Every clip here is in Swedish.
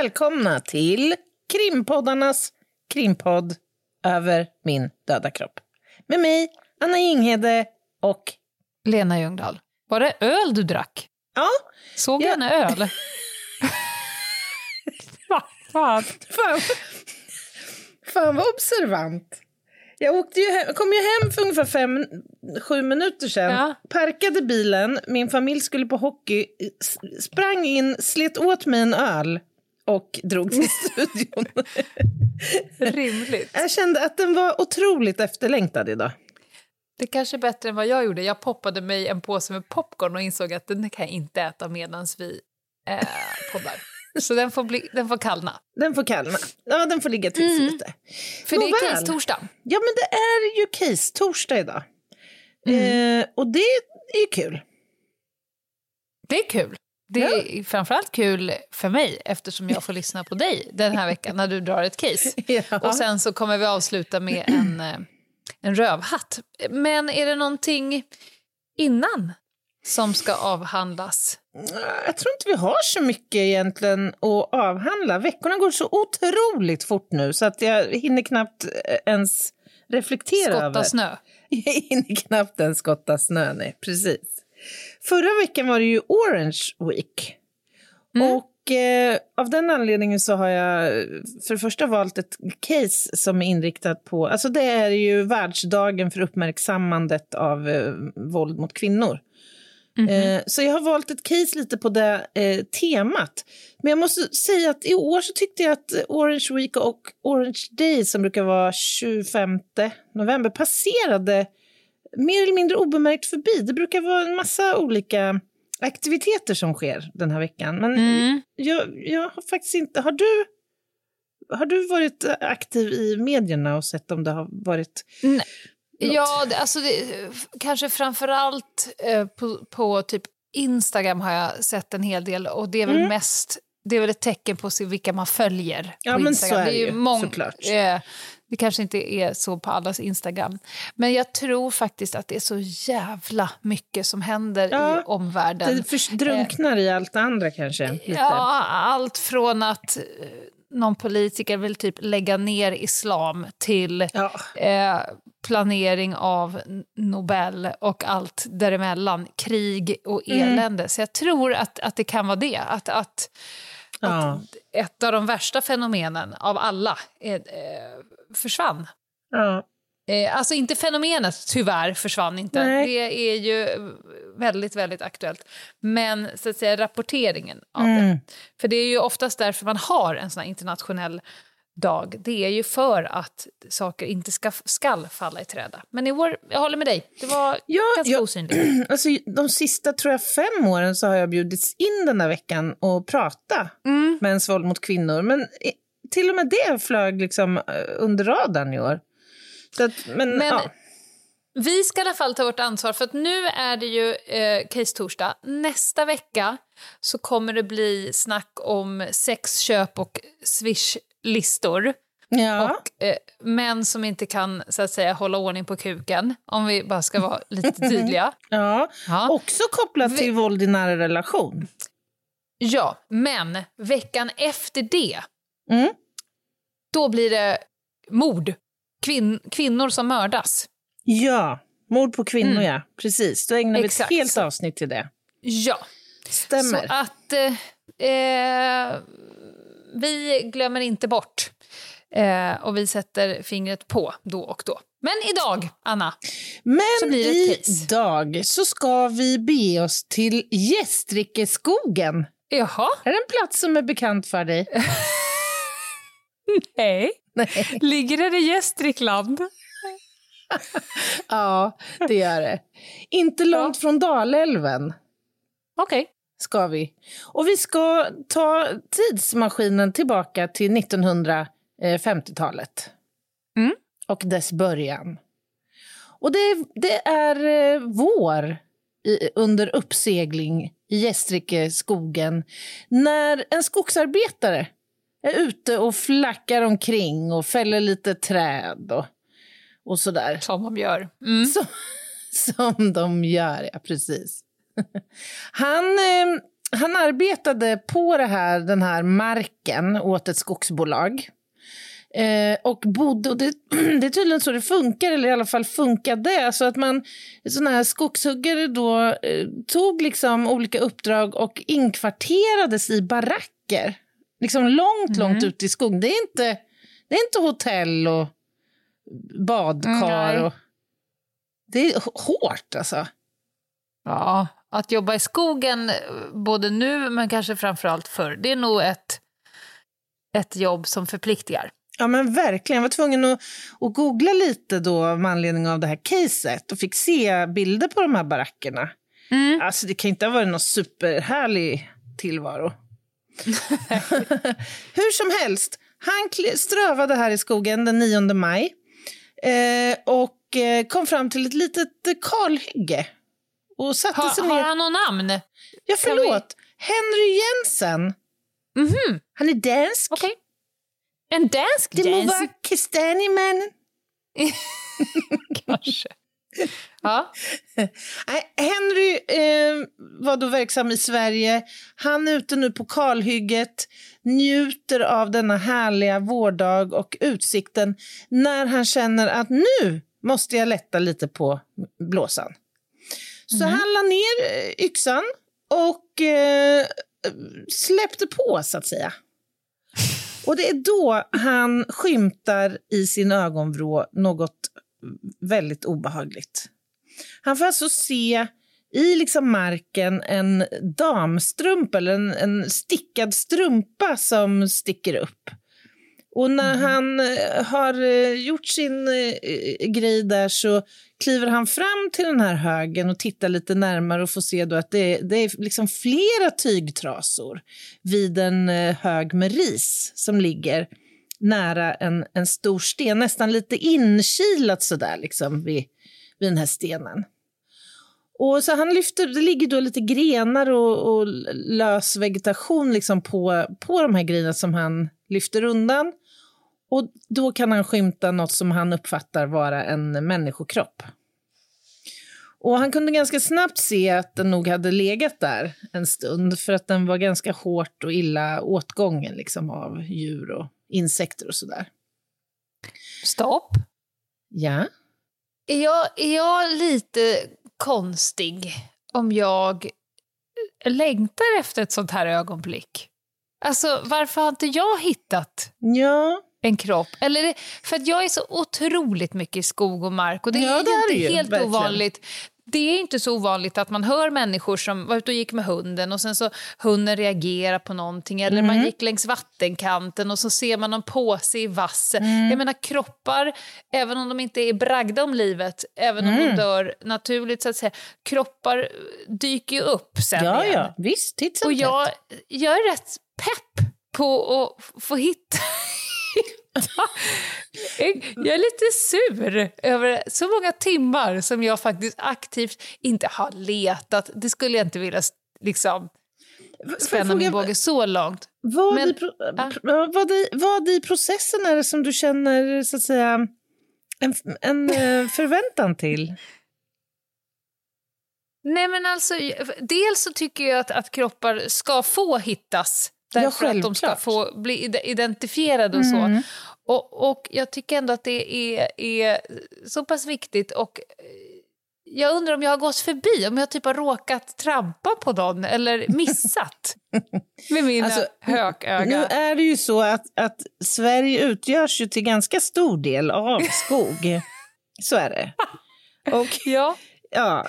Välkomna till krimpoddarnas krimpodd över min döda kropp. Med mig, Anna Jinghede och... Lena Ljungdahl. Var det öl du drack? Ja, Såg Ja. jag en öl? Va? Fan. fan, fan vad observant. Jag åkte ju hem, kom ju hem för ungefär fem, sju minuter sedan. Ja. Parkade bilen, min familj skulle på hockey, sprang in, slet åt mig en öl och drog till studion. Rimligt. Jag kände att den var otroligt efterlängtad idag. Det kanske är bättre än vad jag gjorde. Jag poppade mig en påse med popcorn och insåg att den kan jag inte äta medan vi eh, poddar. Så den får, bli, den får kallna. Den får kallna. Ja, den får ligga till sig lite. För det är Nåväl. case-torsdag. Ja, men det är ju case-torsdag idag. Eh, och det är ju kul. Det är kul. Det är framförallt kul för mig eftersom jag får lyssna på dig den här veckan när du drar ett case. Ja. Och sen så kommer vi avsluta med en, eh, en rövhatt. Men är det någonting innan som ska avhandlas? Jag tror inte vi har så mycket egentligen att avhandla. Veckorna går så otroligt fort nu så att jag hinner knappt eh, ens reflektera över. Skotta snö. Jag hinner knappt ens skotta snö, nej. Precis. Förra veckan var det ju Orange Week. Och eh, av den anledningen så har jag för det första valt ett case som är inriktat på, alltså det är ju världsdagen för uppmärksammandet av eh, våld mot kvinnor. Eh, så jag har valt ett case lite på det eh, temat. Men jag måste säga att i år så tyckte jag att Orange Week och Orange Day som brukar vara 25 november passerade mer eller mindre obemärkt förbi. Det brukar vara en massa olika aktiviteter som sker den här veckan. Men Mm. jag, jag har faktiskt inte... Har du, har du varit aktiv i medierna och sett om det har varit... Nej. Ja, det, alltså det, kanske framför allt eh, på, på typ Instagram har jag sett en hel del och det är väl mest det är väl ett tecken på vilka man följer Ja, på Instagram. så är det ju mång- såklart. Eh, det kanske inte är så på allas Instagram. Men jag tror faktiskt att det är så jävla mycket som händer Ja, i omvärlden. Det förs- drunknar i allt det andra kanske? Lite. Ja, allt från att eh, någon politiker vill typ lägga ner islam till Ja. eh, planering av Nobel och allt däremellan, krig och Mm. elände. Så jag tror att, att det kan vara det, att, att, Ja. att ett av de värsta fenomenen av alla eh, försvann. Ja. Eh, alltså inte fenomenet, tyvärr, försvann inte. Nej. Det är ju väldigt, väldigt aktuellt. Men så att säga rapporteringen av Mm. det. För det är ju oftast därför man har en sån internationell dag. Det är ju för att saker inte ska, skall falla i träda. Men i år, jag håller med dig, det var Ja, ganska ja. osynligt. Alltså, de sista tror jag, fem åren så har jag bjudits in den här veckan och prata Mm. mäns våld mot kvinnor. Men i- till och med det flög liksom eh, under radarn i år. Att, men, Men ja. vi ska i alla fall ta vårt ansvar för att nu är det ju eh, case-torsdag. Nästa vecka så kommer det bli snack om sexköp och swish-listor. ja. Och eh, män som inte kan så att säga hålla ordning på kuken, om vi bara ska vara lite tydliga. ja. Ja. Också kopplat Vi- till våld i nära relation. Ja, men veckan efter det, Mm. då blir det mord. Kvin kvinnor som mördas. Ja, mord på kvinnor, Mm. ja. Precis, då ägnar vi ett helt avsnitt till det. Ja, Stämmer. så att eh, eh, vi glömmer inte bort. Eh, och vi sätter fingret på då och då. Men idag, Anna, så Men blir det ett case. idag så ska vi bege oss till Gästrikeskogen Jaha, Är det en plats som är bekant för dig? nej. Nej. Ligger den i Gästrikland? Ja, det gör det. Inte långt från Dalälven Okej. Ska vi. Och vi ska ta tidsmaskinen tillbaka till 1950-talet. Mm. Och dess början. Och det, det är eh, vår i, under uppsegling i Gästrikeskogen när en skogsarbetare är ute och flackar omkring och fäller lite träd och, och sådär. Som de gör. Mm. Som, som de gör, ja precis. Han, eh, han arbetade på det här, den här marken åt ett skogsbolag. Eh, och bodde, och det, det är tydligen så det funkar, eller i alla fall funkade. Alltså att man, sådana här skogshuggare då eh, tog liksom olika uppdrag och inkvarterades i baracker. Liksom långt, långt ute i skogen. Det är inte, det är inte hotell och badkar. Nej. Och, det är hårt alltså. Ja, att jobba i skogen, eh, både nu men kanske framförallt förr, det är nog ett, ett jobb som förpliktigar. Ja men verkligen. Jag var tvungen att, att googla lite då med anledning av det här caset och fick se bilder på de här barackerna. Mm. Alltså det kan inte ha varit någon superhärlig tillvaro. Hur som helst, han strövade här i skogen den 9 maj eh, och eh, kom fram till ett litet eh, kalhygge. Och satte Ha, sig har ner. han något namn? Ja, kan vi- förlåt. Henry Jensen. Mhm, Han är dansk. okej. En dansk Det må vara Kastaniemannen. kanske. Ja. Henry eh, var då verksam i Sverige. Han är ute nu på kalhygget, njuter av denna härliga vårdag och utsikten när han känner att nu måste jag lätta lite på blåsan. Så han la ner eh, yxan och eh, släppte på, så att säga. Och det är då han skymtar i sin ögonvrå något väldigt obehagligt. Han får alltså se i liksom marken en damstrumpa, eller en, en stickad strumpa som sticker upp. Och när han eh, har eh, gjort sin eh, grej där så kliver han fram till den här högen och tittar lite närmare och får se då att det, det är liksom flera tygtrasor vid en hög med ris som ligger nära en, en stor sten, nästan lite inkilat sådär liksom vid, vid den här stenen. Och så han lyfter, det ligger då lite grenar och, och lös vegetation liksom på, på de här grejerna som han lyfter undan. Och då kan han skymta något som han uppfattar vara en människokropp. Och han kunde ganska snabbt se att den nog hade legat där en stund för att den var ganska hårt och illa åtgången liksom, av djur och insekter och sådär. Stopp. Ja. Är jag, är jag lite konstig om jag längtar efter ett sånt här ögonblick? Alltså, varför har inte jag hittat Ja, en kropp? Eller det- för att jag är så otroligt mycket i skog och mark och det Ja, är det är inte ju, helt verkligen. ovanligt. Det är inte så ovanligt att man hör människor som var ute och gick med hunden och sen så hunden reagerar på någonting eller Mm. man gick längs vattenkanten och så ser man någon påse i vassen. Mm. Jag menar kroppar, även om de inte är bragda om livet, även om Mm. de dör naturligt så att säga, kroppar dyker ju upp sen ja, igen. ja. visst. Titt Och jag, jag är rätt pepp på att få hitta... jag är lite sur över så många timmar som jag faktiskt aktivt inte har letat. Det skulle jag inte vilja liksom, spänna min båge så långt. Vad, Men- i, pro- pr- vad, i, vad i processen är det som du känner så att säga, en, en eh, förväntan till? Nej men alltså, dels så tycker jag att, att kroppar ska få hittas. Ja, Därför att de ska få bli ide- identifierade och så. Mm. Och, och jag tycker ändå att det är, är så pass viktigt och eh, jag undrar om jag har gått förbi, om jag typ har råkat trampa på någon eller missat med mina Alltså, hököga. Nu är det ju så att, att Sverige utgörs ju till ganska stor del av skog. så är det. Och Ja, ja,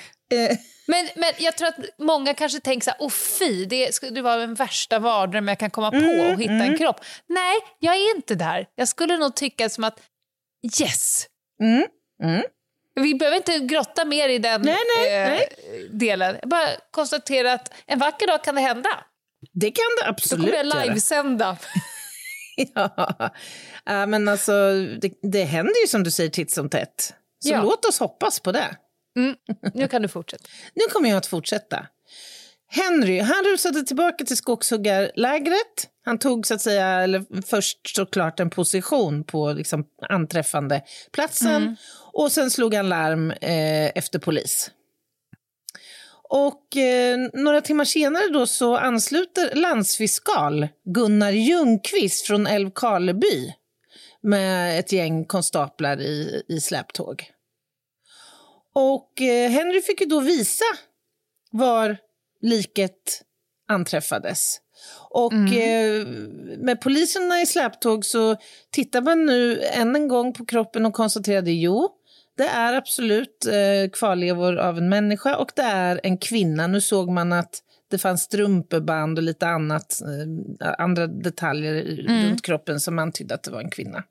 Men, men jag tror att många kanske tänker så här, åh fy, det skulle vara den värsta vardröm jag kan komma på Mm, och hitta en kropp. Nej, jag är inte där. Jag skulle nog tycka som att, yes. Mm, mm. Vi behöver inte grotta mer i den Nej, nej, eh, nej. delen. Jag bara konstatera att en vacker dag kan det hända. det kan det Då absolut kommer jag livesända. Ja. Ja, men alltså, det, det händer ju som du säger titt som tätt. Så Ja. låt oss hoppas på det. Nu kan du fortsätta. Nu kommer jag att fortsätta. Henry, han rusade tillbaka till skogshuggarlägret. Han tog så att säga, eller först såklart en position på liksom anträffande platsen och sen slog han larm eh, efter polis. Och eh, några timmar senare då så ansluter landsfiskal Gunnar Ljungqvist från Älvkarleby med ett gäng konstaplar i, i släptåg. Och eh, Henry fick ju då visa var liket anträffades. Och eh, med poliserna i släptåg så tittar man nu än en gång på kroppen och konstaterade jo, det är absolut eh, kvarlevor av en människa och det är en kvinna. Nu såg man att det fanns strumpeband och lite annat, eh, andra detaljer runt kroppen som antydde att det var en kvinna.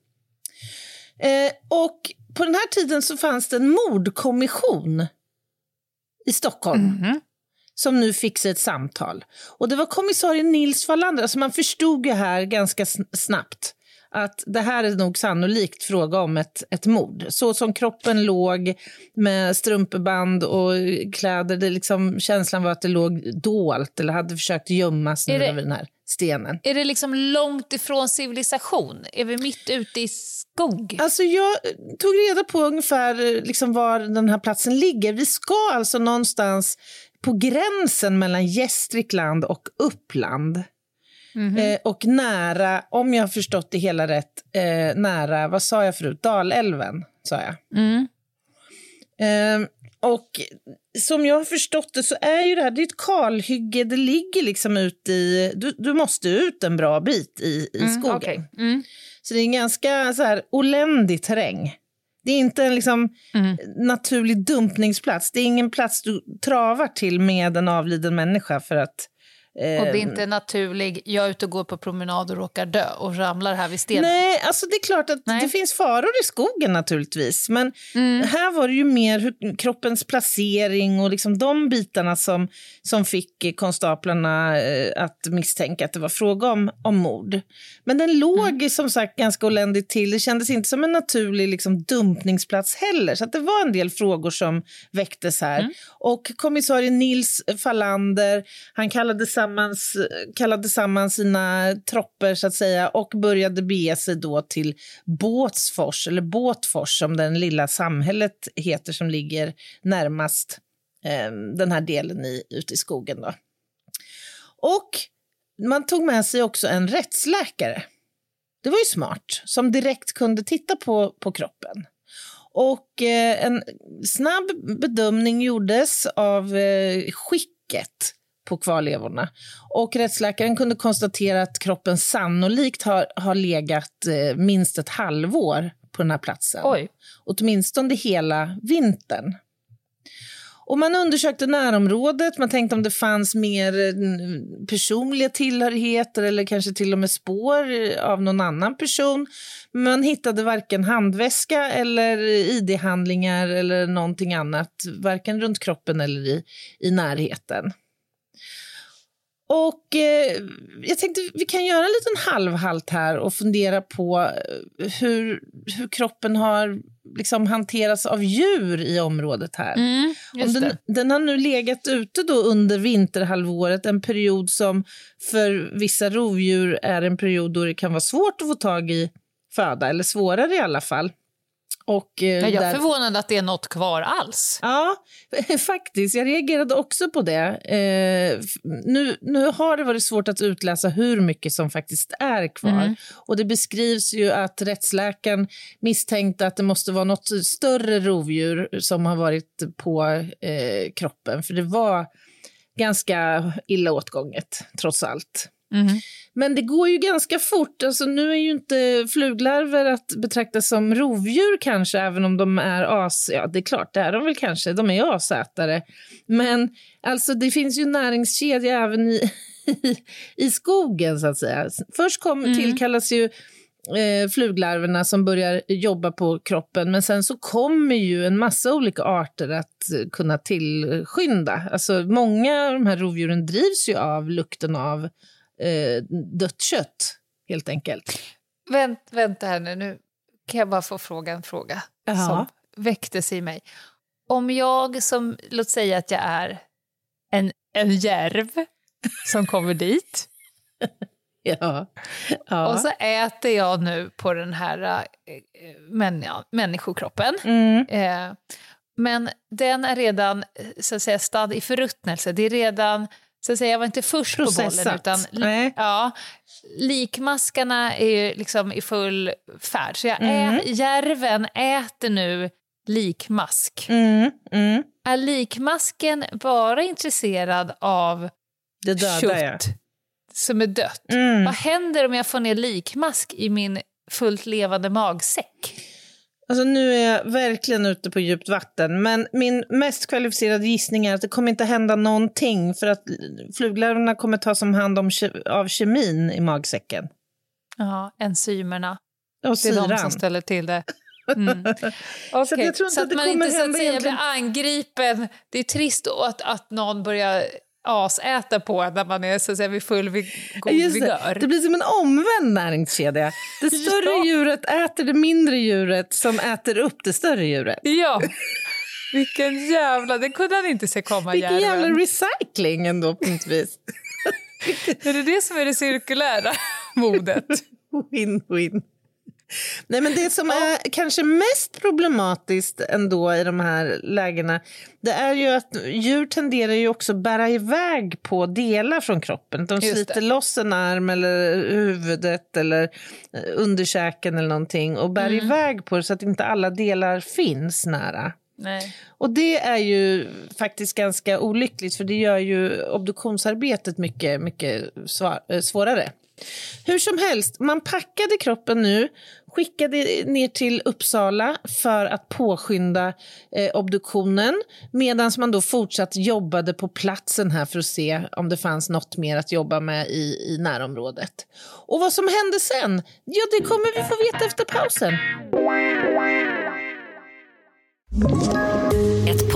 Eh, och på den här tiden så fanns det en mordkommission i Stockholm som nu fick sig ett samtal. Och det var kommissarie Nils Wallander, alltså man förstod ju här ganska sn- snabbt att det här är nog sannolikt fråga om ett, ett mord. Så som kroppen låg med strumpeband och kläder, det liksom, känslan var att det låg dolt eller hade försökt gömmas nu över den här stenen. Är det liksom långt ifrån civilisation? Är vi mitt ute i skog? Alltså jag tog reda på ungefär liksom var den här platsen ligger. Vi ska alltså någonstans på gränsen mellan Gästrikland och Uppland. Eh, och nära, om jag har förstått det hela rätt, eh, nära, vad sa jag förut, Dalälven, sa jag. Eh, och som jag har förstått det så är ju det här det är ett kalhygge, det ligger liksom ut i, du, du måste ut en bra bit i, i skogen. Okej. Mm. Så det är en ganska så här, oländig terräng. Det är inte en liksom, naturlig dumpningsplats. Det är ingen plats du travar till med en avliden människa för att... Och det är inte naturlig, jag är ute och går på promenad och råkar dö och ramlar här vid stenen. Nej, alltså det är klart att Nej. det finns faror i skogen naturligtvis. Men här var det ju mer hur, kroppens placering och liksom de bitarna som, som fick konstaplarna eh, att misstänka att det var fråga om, om mord. Men den låg som sagt ganska oländigt till. Det kändes inte som en naturlig liksom, dumpningsplats heller. Så det var en del frågor som väcktes här. Och kommissarie Nils Fallander, han kallade tillsammans, kallade samman sina tropper så att säga och började bege sig då till Båtsfors, eller Båtfors som den lilla samhället heter som ligger närmast eh, den här delen i, ute i skogen. Då. Och man tog med sig också en rättsläkare. Det var ju smart, som direkt kunde titta på, på kroppen. Och eh, en snabb bedömning gjordes av eh, skicket på kvarlevorna. Och rättsläkaren kunde konstatera att kroppen sannolikt har, har legat eh, minst ett halvår på den här platsen. Oj. Åtminstone hela vintern. Och man undersökte närområdet, man tänkte om det fanns mer eh, personliga tillhörigheter eller kanske till och med spår eh, av någon annan person. Men man hittade varken handväska eller id-handlingar eller någonting annat, varken runt kroppen eller i, i närheten. Och eh, jag tänkte vi kan göra en liten halvhalt här och fundera på eh, hur, hur kroppen har liksom hanterats av djur i området här. Mm, Om den, den har nu legat ute då under vinterhalvåret, en period som för vissa rovdjur är en period då det kan vara svårt att få tag i föda, eller svårare i alla fall. Och, eh, Ja, jag är där- förvånad att det är något kvar alls. Ja, faktiskt. Jag reagerade också på det. Eh, nu, nu har det varit svårt att utläsa hur mycket som faktiskt är kvar. Och Det beskrivs ju att rättsläkaren misstänkte att det måste vara något större rovdjur som har varit på eh, kroppen. För det var ganska illa åtgånget, trots allt. Men det går ju ganska fort. Alltså, nu är ju inte fluglarver att betrakta som rovdjur kanske, även om de är as... Ja, det är klart, det är de väl kanske. De är asätare. Men alltså, det finns ju näringskedja även i, i, i skogen, så att säga. Först kom, tillkallas ju eh, fluglarverna som börjar jobba på kroppen. Men sen så kommer ju en massa olika arter att kunna tillskynda. Alltså många av de här rovdjuren drivs ju av lukten av eh, dött kött, helt enkelt. Vänt, vänta här nu, nu kan jag bara få fråga en fråga Ja. som väcktes i mig. Om jag som, låt säga att jag är en, en järv som kommer dit Ja. ja. och så äter jag nu på den här äh, män, ja, människokroppen. Mm. Eh, men den är redan eh, så att säga, stadd i förruttnelse. Det är redan, så att säga, jag var inte först på bollen. Processat. Utan, Nej. ja, likmaskarna är liksom i full färd. Så jag Mm. ä, järven äter nu likmask. Mm. Mm. Är likmasken bara intresserad av Det döda, ja. kött som är dött? Mm. Vad händer om jag får ner likmask i min fullt levande magsäck? Alltså nu är jag verkligen ute på djupt vatten, men min mest kvalificerade gissning är att det kommer inte hända någonting för att fluglarverna kommer tas om hand om ke- av kemin i magsäcken. Ja, enzymerna. Och Det är de som ställer till det. Mm. Så tror inte så att man inte så att säga blir angripen. Det är trist att, att någon börjar asäta på när man är så att säga, vid full vid, god Just vigör. det. det blir som en omvänd näringskedja. Det större Ja. djuret äter det mindre djuret som äter upp det större djuret. Ja, vilken jävla... Det kunde han inte se komma, Vilken järven. jävla recycling ändå på något vis. Är det det som är det cirkulära modet? Win-win. Nej, men det som är kanske mest problematiskt ändå i de här lägena det är ju att djur tenderar ju också bära iväg på delar från kroppen. De Just sliter det. loss en arm eller huvudet eller eh, underkäken eller någonting och bär Mm. iväg på det så att inte alla delar finns nära. Nej. Och det är ju faktiskt ganska olyckligt för det gör ju obduktionsarbetet mycket, mycket eh, svårare. Hur som helst, man packade kroppen nu, skickade ner till Uppsala för att påskynda eh, obduktionen medan man då fortsatt jobbade på platsen här för att se om det fanns något mer att jobba med i, i närområdet. Och vad som hände sen, ja det kommer vi få veta efter pausen.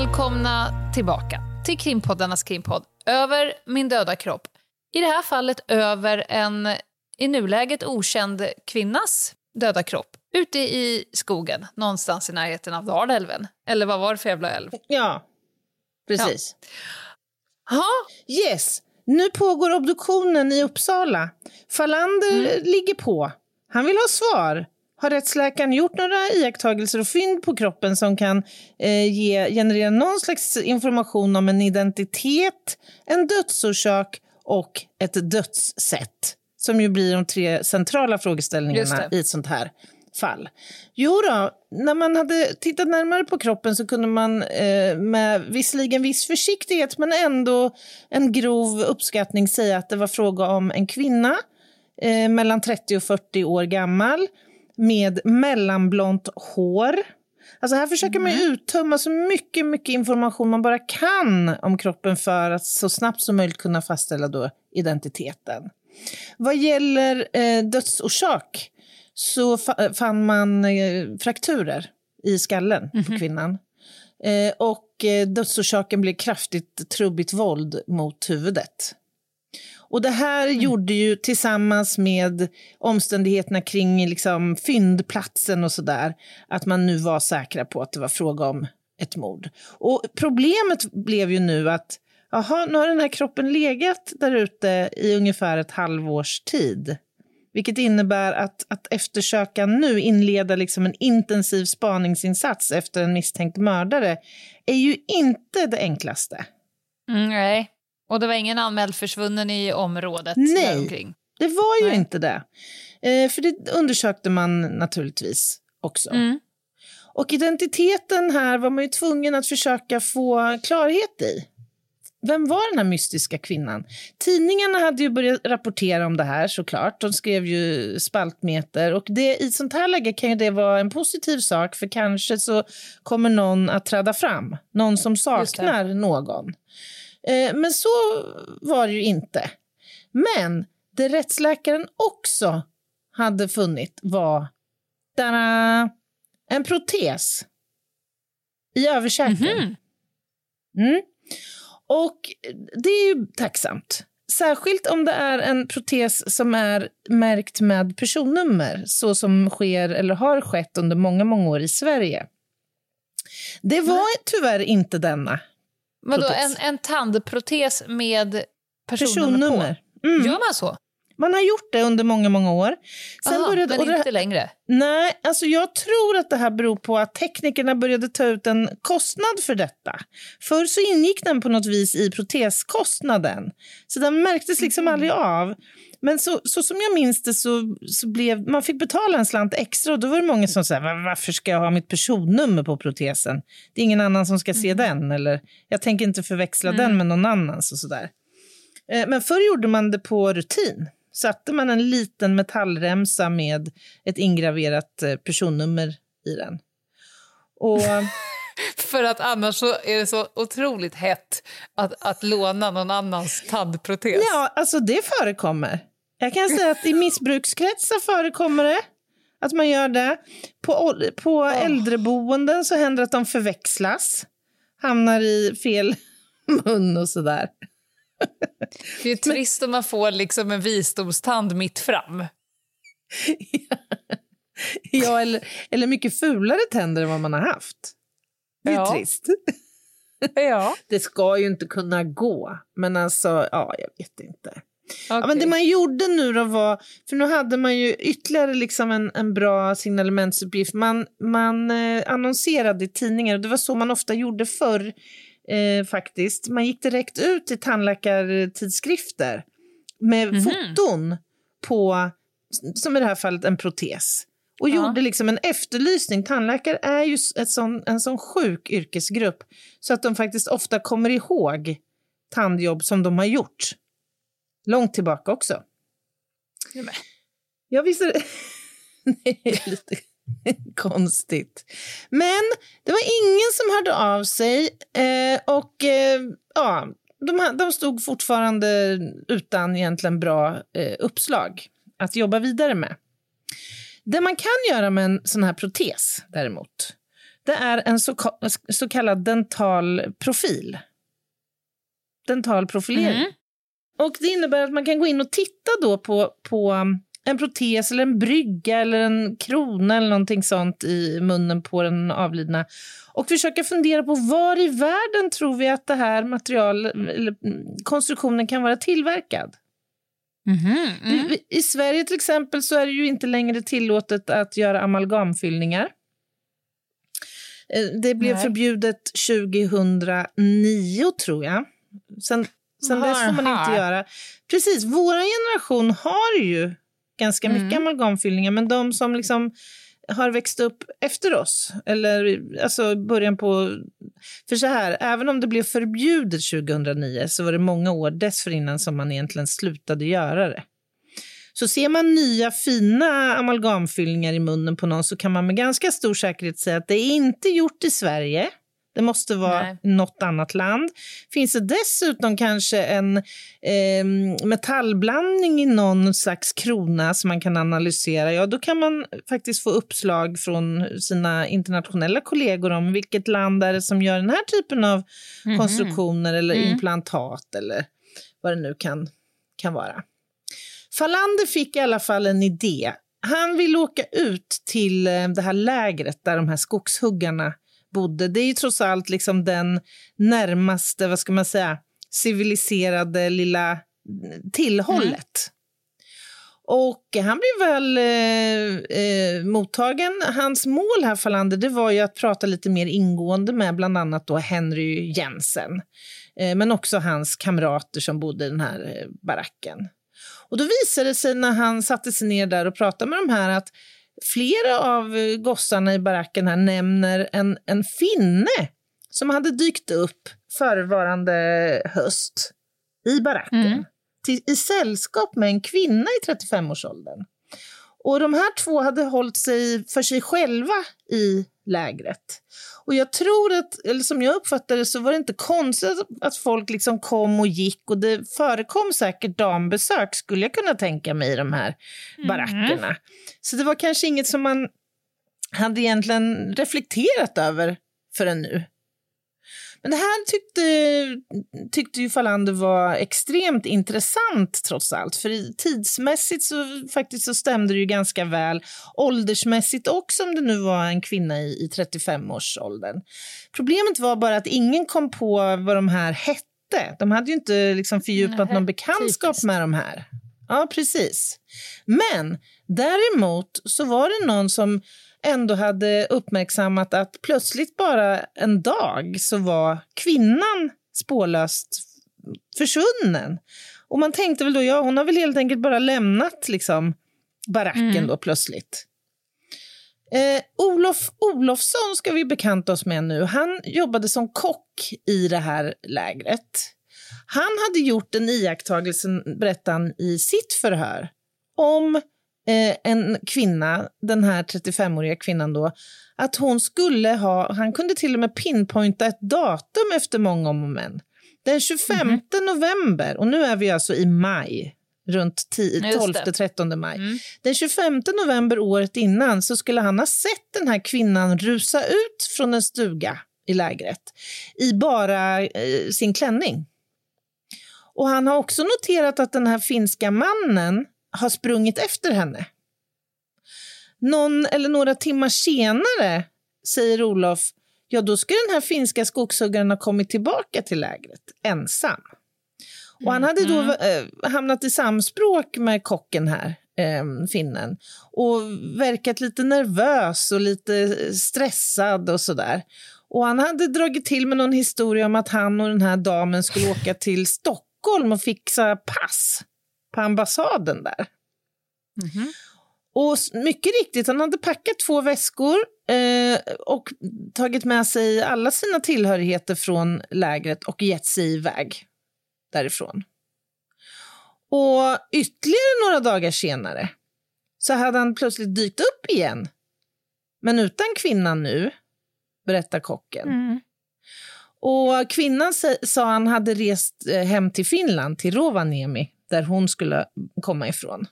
Välkomna tillbaka till krimpoddarnas krimpodd Över min döda kropp. I det här fallet över en i nuläget okänd kvinnas döda kropp ute i skogen någonstans i närheten av Dalälven. Eller vad var det för jävla älv? Ja, precis. Ja. Yes, nu pågår obduktionen i Uppsala. Fallander ligger på. Han vill ha svar. Har rättsläkaren gjort några iakttagelser och fynd på kroppen som kan eh, ge, generera någon slags information om en identitet, en dödsorsak och ett dödssätt? Som ju blir de tre centrala frågeställningarna i ett sånt här fall. Jo då, när man hade tittat närmare på kroppen så kunde man eh, med visserligen viss försiktighet men ändå en grov uppskattning säga att det var fråga om en kvinna eh, mellan 30 och 40 år gammal med mellanblont hår. Alltså här försöker man ju uttömma så mycket, mycket information man bara kan om kroppen för att så snabbt som möjligt kunna fastställa då identiteten. Vad gäller eh, dödsorsak så fa- fann man eh, frakturer i skallen på kvinnan. Eh, och eh, dödsorsaken blev kraftigt trubbigt våld mot huvudet. Och det här gjorde ju tillsammans med omständigheterna kring liksom fyndplatsen och sådär att man nu var säkra på att det var fråga om ett mord. Och problemet blev ju nu att jaha, nu har den här kroppen legat där ute i ungefär ett halvårs tid. Vilket innebär att, att eftersöka nu, inleda liksom en intensiv spaningsinsats efter en misstänkt mördare, är ju inte det enklaste. Mm, nej. Och det var ingen anmäld försvunnen i området Nej. däromkring? Det var ju Nej. inte det. Eh, för det undersökte man naturligtvis också. Mm. Och identiteten här var man ju tvungen att försöka få klarhet i. Vem var den här mystiska kvinnan? Tidningarna hade ju börjat rapportera om det här såklart. De skrev ju spaltmeter och det, i sånt här läge kan ju det vara en positiv sak för kanske så kommer någon att träda fram. Någon som saknar någon. Eh, men så var det ju inte. Men det rättsläkaren också hade funnit var tada, en protes i överkäken. Mm. Och det är ju tacksamt. Särskilt om det är en protes som är märkt med personnummer så som sker eller har skett under många, många år i Sverige. Det var tyvärr inte denna Vadå, en, en tandprotes med personnummer, personnummer. på? Mm. Gör man så? Man har gjort det under många, många år. Sen Aha, började, men och det- inte längre? Nej, alltså jag tror att det här beror på att teknikerna började ta ut en kostnad för detta. Förr så ingick den på något vis i proteskostnaden, så den märktes liksom aldrig av. Men så, så som jag minns det så, så blev man fick betala en slant extra och då var det många som sa "Va- varför ska jag ha mitt personnummer på protesen? Det är ingen annan som ska se den eller jag tänker inte förväxla den med någon annans och sådär. Eh, Men förr gjorde man det på rutin. Satte man en liten metallremsa med ett ingraverat eh, personnummer i den. Och För att annars så är det så otroligt hett att, att låna någon annans tandprotes. ja, alltså det förekommer. Jag kan säga att i missbrukskretsar förekommer det. Att man gör det. På, på äldreboenden så händer det att de förväxlas. Hamnar i fel mun och sådär. Det är ju trist om man får liksom en visdomstand mitt fram. Ja, eller, eller mycket fulare tänder än vad man har haft. Det är Ja. trist. Ja. Det ska ju inte kunna gå, men alltså, ja, jag vet inte. Ja, men det man gjorde nu då var, för nu hade man ju ytterligare liksom en, en bra signalementsuppgift. Man, man eh, annonserade i tidningar och det var så man ofta gjorde förr eh, faktiskt. Man gick direkt ut till tandläkartidskrifter med foton på, som i det här fallet, en protes. Och Ja. gjorde liksom en efterlysning. Tandläkare är ju ett sån, en sån sjuk yrkesgrupp så att de faktiskt ofta kommer ihåg tandjobb som de har gjort. Långt tillbaka också. Ja, visst är det, det är lite konstigt. Men det var ingen som hörde av sig eh, och eh, ja, de, de stod fortfarande utan egentligen bra eh, uppslag att jobba vidare med. Det man kan göra med en sån här protes däremot, det är en så, så kallad dental profil. Dental profilering. Och det innebär att man kan gå in och titta då på, på um, en protes eller en brygga eller en krona eller någonting sånt i munnen på den avlidna och försöka fundera på var i världen tror vi att det här material, eller mm, konstruktionen kan vara tillverkad. Mm. Vi- I Sverige till exempel så är det ju inte längre tillåtet att göra amalgamfyllningar. Eh, Det blev Nej. förbjudet 2009 tror jag. Sen, sen dess får man inte göra. Precis, vår generation har ju ganska mycket amalgamfyllningar men de som liksom har växt upp efter oss, eller alltså början på... För så här, även om det blev förbjudet 2009 så var det många år dessförinnan som man egentligen slutade göra det. Så ser man nya fina amalgamfyllningar i munnen på någon så kan man med ganska stor säkerhet säga att det är inte gjort i Sverige. Det måste vara Nej. något annat land. Finns det dessutom kanske en eh, metallblandning i någon slags krona som man kan analysera, ja då kan man faktiskt få uppslag från sina internationella kollegor om vilket land är det som gör den här typen av konstruktioner eller implantat eller vad det nu kan, kan vara. Falander fick i alla fall en idé. Han ville åka ut till eh, det här lägret där de här skogshuggarna bodde. Det är ju trots allt liksom den närmaste, vad ska man säga, civiliserade lilla mm, tillhållet. Och han blev väl eh, eh, mottagen. Hans mål här, Falander, det var ju att prata lite mer ingående med bland annat då Henry Jensen. Eh, men också hans kamrater som bodde i den här eh, baracken. Och då visade det sig när han satte sig ner där och pratade med de här att flera av gossarna i baracken här nämner en, en finne som hade dykt upp förevarande höst i baracken Mm. till, i sällskap med en kvinna i 35-årsåldern. Och de här två hade hållit sig för sig själva i lägret. Och jag tror att, eller som jag uppfattade det, så var det inte konstigt att folk liksom kom och gick och det förekom säkert dambesök, skulle jag kunna tänka mig, i de här barackerna. Så det var kanske inget som man hade egentligen reflekterat över förrän nu. Men det här tyckte, tyckte ju Falander var extremt intressant trots allt. För tidsmässigt så, faktiskt så stämde det ju ganska väl. Åldersmässigt också om det nu var en kvinna i, i 35-årsåldern. Problemet var bara att ingen kom på vad de här hette. De hade ju inte liksom fördjupat Nej, någon bekantskap typiskt. med de här. Ja, precis. Men däremot så var det någon som ändå hade uppmärksammat att plötsligt bara en dag så var kvinnan spårlöst försvunnen. Och man tänkte väl då, ja hon har väl helt enkelt bara lämnat liksom baracken då plötsligt. Eh, Olof Olofsson ska vi bekanta oss med nu. Han jobbade som kock i det här lägret. Han hade gjort en iakttagelse, berättade han i sitt förhör, om eh, en kvinna, den här 35-åriga kvinnan då, att hon skulle ha, han kunde till och med pinpointa ett datum efter många om och men. Den 25 november, och nu är vi alltså i maj, runt Just det. 12-13 maj. Den 25 november året innan så skulle han ha sett den här kvinnan rusa ut från en stuga i lägret i bara eh, sin klänning. Och han har också noterat att den här finska mannen har sprungit efter henne. Någon eller några timmar senare, säger Olof, ja då ska den här finska skogshuggaren ha kommit tillbaka till lägret ensam. Och han hade då eh, hamnat i samspråk med kocken här, eh, finnen, och verkat lite nervös och lite stressad och sådär. Och han hade dragit till med någon historia om att han och den här damen skulle åka till Stockholm och fixa pass på ambassaden där. Och s- mycket riktigt, han hade packat två väskor eh, och tagit med sig alla sina tillhörigheter från lägret och gett sig iväg därifrån. Och ytterligare några dagar senare så hade han plötsligt dykt upp igen. Men utan kvinnan nu, berättar kocken. Och kvinnan sa- sa han hade rest eh, hem till Finland, till Rovaniemi, där hon skulle komma ifrån.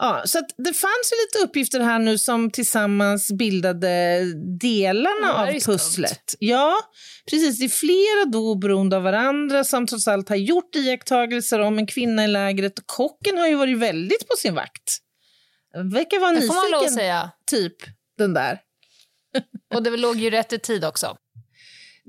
Ja, så det fanns ju lite uppgifter här nu som tillsammans bildade delarna av skumt. pusslet. Ja, precis. Det är flera då oberoende av varandra som trots allt har gjort iakttagelser om en kvinna i lägret. Kocken har ju varit väldigt på sin vakt. Verkar vara Det nyfiken, typ, den där. Och det låg ju rätt i tid också.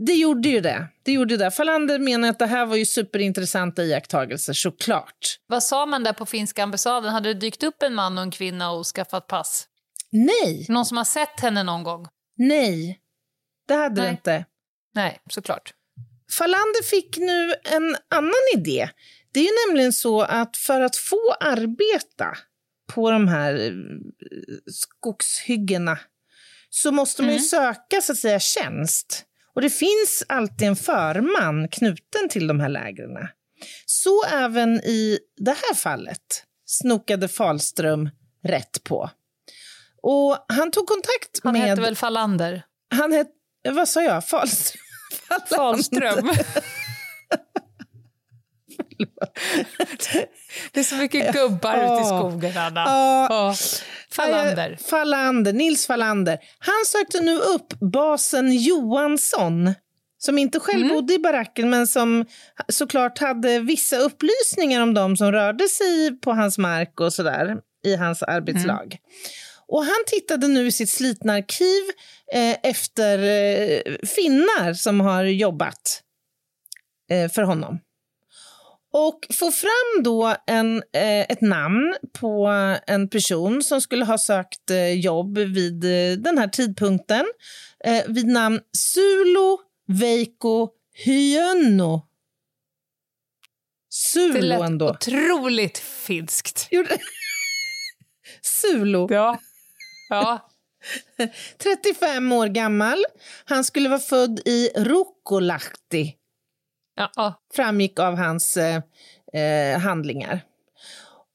Det gjorde ju det. det, gjorde det. Falander menar att det här var ju superintressanta iakttagelser, såklart. Vad sa man där på finska ambassaden? Hade det dykt upp en man och en kvinna och skaffat pass? Nej, Någon som har sett henne någon gång? nej. Det hade det Nej. inte. Nej, såklart. Falander fick nu en annan idé. Det är ju nämligen så att för att få arbeta på de här eh, skogshyggena så måste man ju söka så att säga tjänst. Och det finns alltid en förman knuten till de här lägren. Så även i det här fallet snokade Falström rätt på. Och han tog kontakt Han med... hette väl Falander? Han hette... Vad sa jag? Falström? Falström. det är så mycket gubbar ute i skogen, Anna. Ja. Eh, Fallander, Nils Fallander. Han sökte nu upp basen Johansson som inte själv Mm. bodde i baracken men som såklart hade vissa upplysningar om dem som rörde sig på hans mark och sådär i hans arbetslag. Mm. Och han tittade nu i sitt slitna arkiv eh, efter eh, finnar som har jobbat eh, för honom. Och få fram då en, eh, ett namn på en person som skulle ha sökt eh, jobb vid eh, den här tidpunkten eh, vid namn Sulo Veikko Hyönno. Det Sulo lät ändå. otroligt finskt. Sulo. Ja. Ja. 35 år gammal. Han skulle vara född i Rukolahti, ja, framgick av hans eh, eh, handlingar.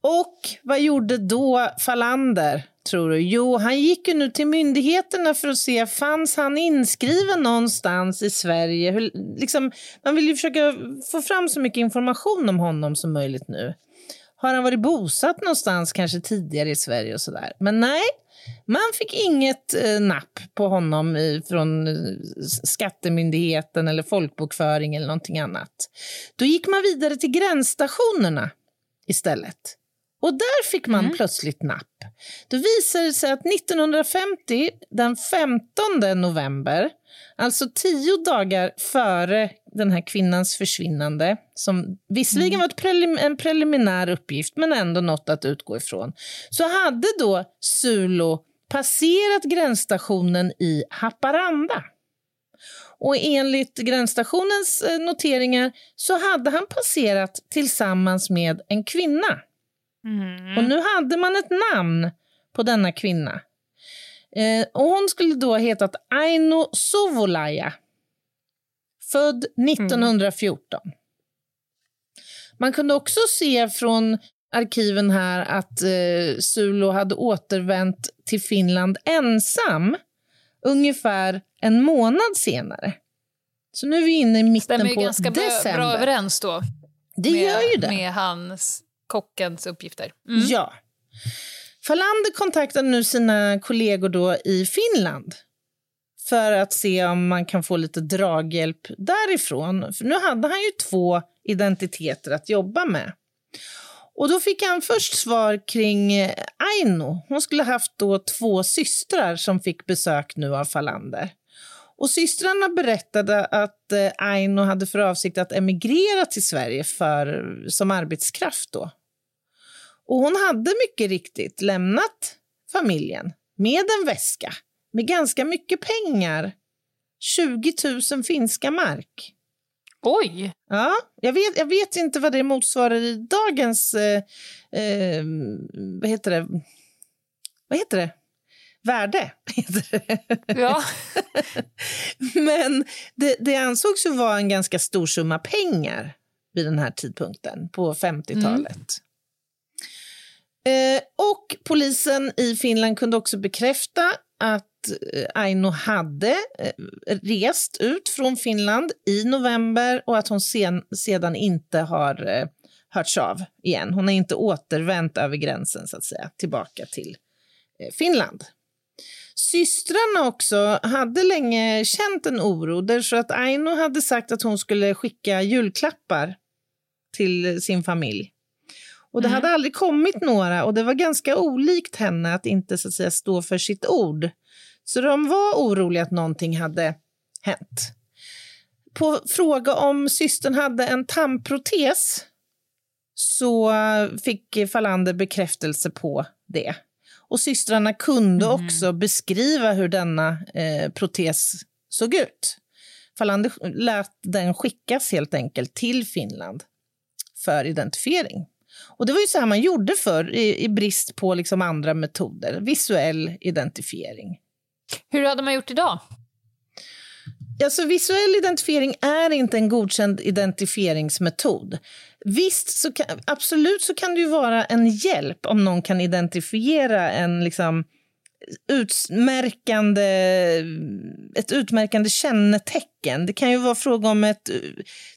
Och vad gjorde då Falander, tror du? Jo, han gick ju nu till myndigheterna för att se, fanns han inskriven någonstans i Sverige? Hur, liksom, man vill ju försöka få fram så mycket information om honom som möjligt nu. Har han varit bosatt någonstans kanske tidigare i Sverige och sådär? Men nej, man fick inget eh, napp på honom i, från eh, Skattemyndigheten eller folkbokföring eller någonting annat. Då gick man vidare till gränsstationerna istället. Och där fick man plötsligt napp. Då visade det sig att 1950, den 15 november, alltså tio dagar före den här kvinnans försvinnande, som visserligen var ett prelim en preliminär uppgift, men ändå något att utgå ifrån, så hade då Sulo passerat gränsstationen i Haparanda. Och enligt gränsstationens eh, noteringar så hade han passerat tillsammans med en kvinna. Och nu hade man ett namn på denna kvinna. Eh, och hon skulle då ha hetat Aino Sovolaja. Född 1914. Man kunde också se från arkiven här att eh, Sulo hade återvänt till Finland ensam ungefär en månad senare. Så nu är vi inne i mitten Stämmer på ganska december. bra överens då. det med, gör ju det. Med hans, kockens uppgifter. Mm. Ja. Falander kontaktade nu sina kollegor då i Finland för att se om man kan få lite draghjälp därifrån. För nu hade han ju två identiteter att jobba med. Och då fick han först svar kring Aino. Hon skulle haft då två systrar som fick besök nu av Falander. Och systrarna berättade att eh, Aino hade för avsikt att emigrera till Sverige för, som arbetskraft då. Och hon hade mycket riktigt lämnat familjen med en väska med ganska mycket pengar. 20 000 finska mark. Oj! Ja, jag vet, jag vet inte vad det motsvarar i dagens... Eh, eh, vad heter det? Vad heter det? Värde. heter det. Ja. Men det, det ansågs ju vara en ganska stor summa pengar vid den här tidpunkten, på 50-talet. Eh, och polisen i Finland kunde också bekräfta att eh, Aino hade eh, rest ut från Finland i november och att hon sen, sedan inte har eh, hörts av igen. Hon har inte återvänt över gränsen så att säga, tillbaka till eh, Finland. Systrarna också hade länge känt en oro därför att Aino hade sagt att hon skulle skicka julklappar till eh, sin familj. Och det hade aldrig kommit några och det var ganska olikt henne att inte så att säga stå för sitt ord. Så de var oroliga att någonting hade hänt. På fråga om systern hade en tandprotes så fick Falander bekräftelse på det. Och systrarna kunde också beskriva hur denna eh, protes såg ut. Falander lät den skickas helt enkelt till Finland för identifiering. Och det var ju så här man gjorde förr i, i brist på liksom andra metoder, visuell identifiering. Hur hade man gjort idag? Alltså, visuell identifiering är inte en godkänd identifieringsmetod. Visst, så kan, absolut så kan det ju vara en hjälp om någon kan identifiera en liksom, utmärkande, ett utmärkande kännetecken. Det kan ju vara fråga om ett eh,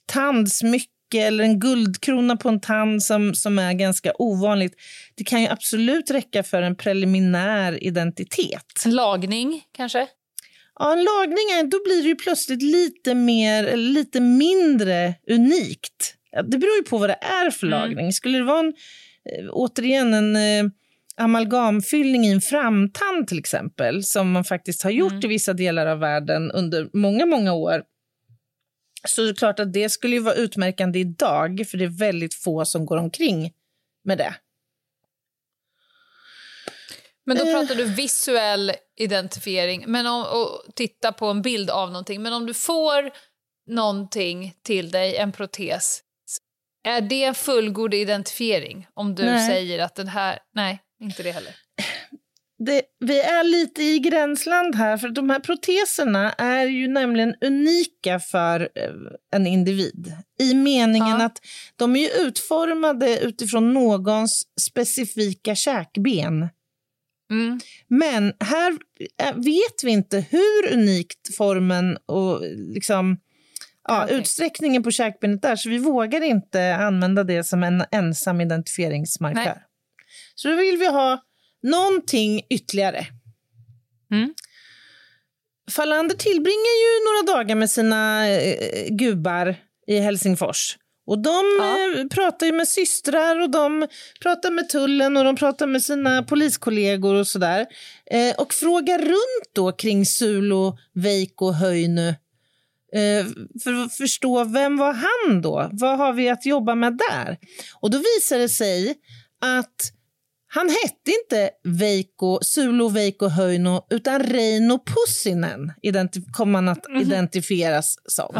tandsmycke eller en guldkrona på en tand som, som är ganska ovanligt. Det kan ju absolut räcka för en preliminär identitet. Lagning, kanske? Ja, en lagning då blir det ju plötsligt lite mer, lite mindre unikt. Det beror ju på vad det är för lagning. Skulle det vara en, eh, återigen en eh, amalgamfyllning i en framtand till exempel, som man faktiskt har gjort i vissa delar av världen under många, många år, Så det är klart att det skulle ju vara utmärkande idag, för det är väldigt få som går omkring med det. Men då Eh. pratar du visuell identifiering, men om, och titta på en bild av någonting. Men om du får någonting till dig, en protes, är det en fullgod identifiering? Om du Nej. säger att den här... Nej, inte det heller. Det, vi är lite i gränsland här, för de här proteserna är ju nämligen unika för eh, en individ. I meningen Ja. att de är utformade utifrån någons specifika käkben. Mm. Men här eh, vet vi inte hur unikt formen och liksom, ja, Okej. utsträckningen på käkbenet är, så vi vågar inte använda det som en ensam identifieringsmarkör. Nej. Så då vill vi ha någonting ytterligare. Mm. Fallander tillbringar ju några dagar med sina eh, gubbar i Helsingfors. Och de Ja. eh, pratar med systrar och de pratar med tullen och de pratar med sina poliskollegor och sådär. Eh, och frågar runt då kring Sulo, Veikko, Höjny. Eh, för att förstå vem var han då? Vad har vi att jobba med där? Och då visar det sig att han hette inte Veikko, Sulo Veikko Höjno utan Reino Pussinen identi- kom han att identifieras som.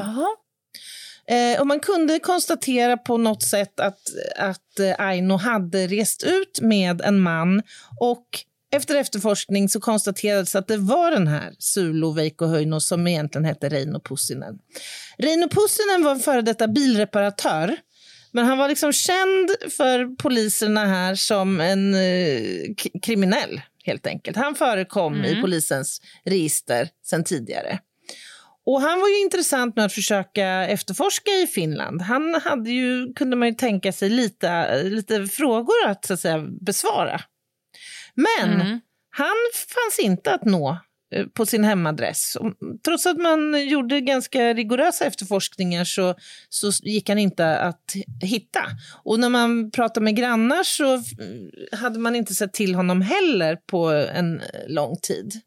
Eh, och man kunde konstatera på något sätt att, att eh, Aino hade rest ut med en man och efter efterforskning så konstaterades att det var den här Sulo Veikko som egentligen hette Reino Pussinen. Reino Pussinen var en före detta bilreparatör men han var liksom känd för poliserna här som en eh, kriminell, helt enkelt. Han förekom i polisens register sen tidigare. Och han var ju intressant med att försöka efterforska i Finland. Han hade ju, kunde man ju tänka sig, lite, lite frågor att, så att säga, besvara. Men Mm. han fanns inte att nå Eh, på sin hemadress. Och Trots att man gjorde ganska rigorösa efterforskningar så, så gick han inte att hitta. Och när man pratade med grannar så hade man inte sett till honom heller på en eh, lång tid.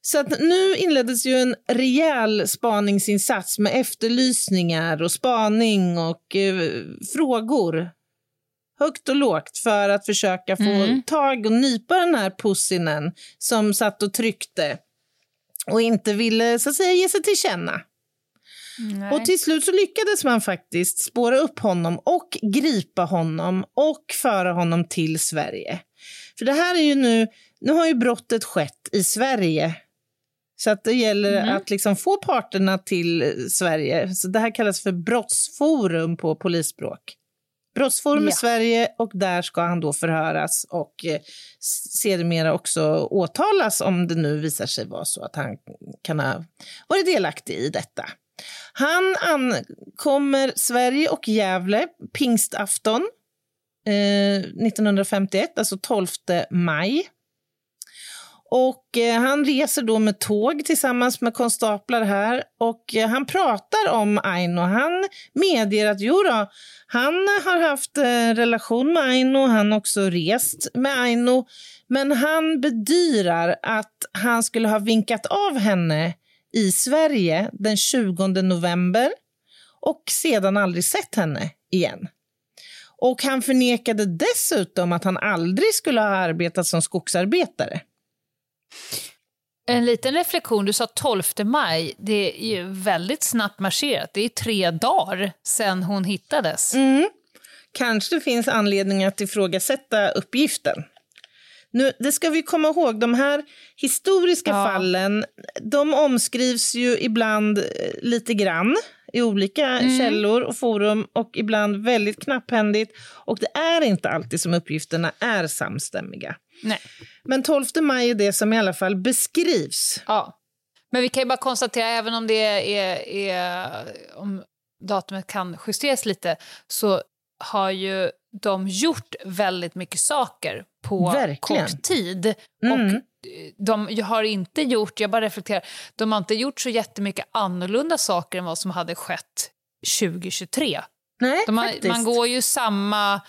Så att nu inleddes ju en rejäl spaningsinsats med efterlysningar och spaning och eh, frågor högt och lågt för att försöka få Mm. tag och nypa den här pussinen som satt och tryckte och inte ville så att säga, ge sig till känna. Nej. Och till slut så lyckades man faktiskt spåra upp honom och gripa honom och föra honom till Sverige. För det här är ju nu, nu har ju brottet skett i Sverige. Så att det gäller att liksom få parterna till Sverige. Så det här kallas för brottsforum på polisspråk. Brottsforum i Ja. Sverige och där ska han då förhöras och eh, sedermera också åtalas om det nu visar sig vara så att han kan ha varit delaktig i detta. Han ankommer Sverige och Gävle pingstafton eh, 1951, alltså 12 maj. Och eh, Han reser då med tåg tillsammans med konstaplar här och eh, han pratar om Aino. Han medger att jo då, han har haft eh, relation med Aino, han har också rest med Aino men han bedyrar att han skulle ha vinkat av henne i Sverige den 20 november och sedan aldrig sett henne igen. Och han förnekade dessutom att han aldrig skulle ha arbetat som skogsarbetare. En liten reflektion, du sa 12 maj. Det är ju väldigt snabbt marscherat. Det är tre dagar sedan hon hittades. Mm. Kanske det finns anledning att ifrågasätta uppgiften. Nu, det ska vi komma ihåg, de här historiska Ja. fallen de omskrivs ju ibland eh, lite grann i olika källor och forum och ibland väldigt knapphändigt. Och det är inte alltid som uppgifterna är samstämmiga. Nej. Men 12 maj är det som i alla fall beskrivs. Ja. Men vi kan ju bara konstatera, även om det är, är om datumet kan justeras lite, så har ju de gjort väldigt mycket saker på Verkligen. kort tid. Mm. Och de har inte gjort, jag bara reflekterar, de har inte gjort så jättemycket annorlunda saker än vad som hade skett 2023. Nej, har, faktiskt. man går ju samma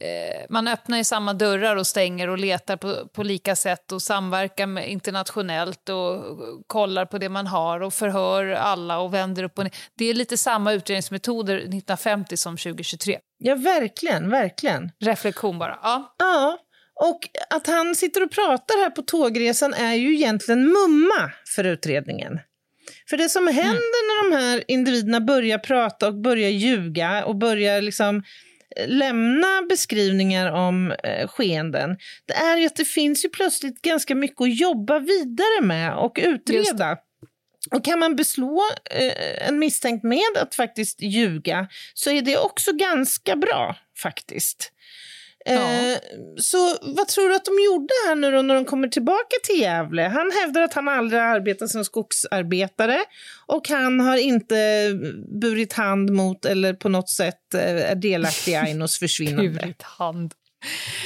eh, man öppnar ju samma dörrar och stänger och letar på, på lika sätt och samverkar med, internationellt och kollar på det man har och förhör alla och vänder upp och ner. Det är lite samma utredningsmetoder 1950 som 2023. Ja, verkligen, verkligen. Reflektion bara. Ja. Ja, och att han sitter och pratar här på tågresan är ju egentligen mumma för utredningen. För det som händer när de här individerna börjar prata och börjar ljuga och börjar liksom lämna beskrivningar om eh, skeenden, det är ju att det finns ju plötsligt ganska mycket att jobba vidare med och utreda. Och kan man beslå eh, en misstänkt med att faktiskt ljuga så är det också ganska bra faktiskt. Eh, så vad tror du att de gjorde här nu då när de kommer tillbaka till Gävle? Han hävdar att han aldrig arbetat som skogsarbetare och han har inte burit hand mot eller på något sätt eh, är delaktig i Ainos försvinnande. Burit hand.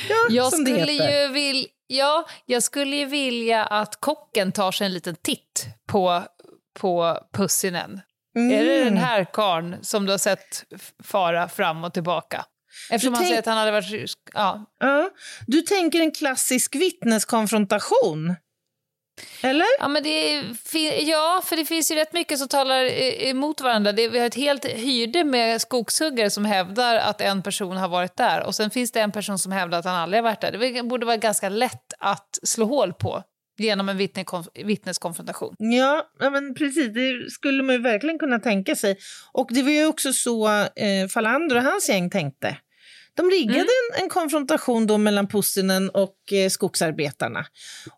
Ja, Jag som det skulle, heter. ju vil, ja, jag skulle ju vilja att kocken tar sig en liten titt på, på Pussinen. Är det Mm. den här karln som du har sett fara fram och tillbaka? Eftersom Du han tänk- säger att han hade varit... Ja. Ja, du tänker en klassisk vittneskonfrontation? Eller? Ja, men det ja, för det finns ju rätt mycket som talar emot varandra. Det, vi har ett helt hyrde med skogshuggare som hävdar att en person har varit där och sen finns det en person som hävdar att han aldrig har varit där. Det borde vara ganska lätt att slå hål på genom en vittneskonfrontation. Ja, men precis. Det skulle man ju verkligen kunna tänka sig. Och det var ju också så eh, Falander och hans gäng tänkte. De riggade en, en konfrontation då mellan Pussinen och eh, skogsarbetarna.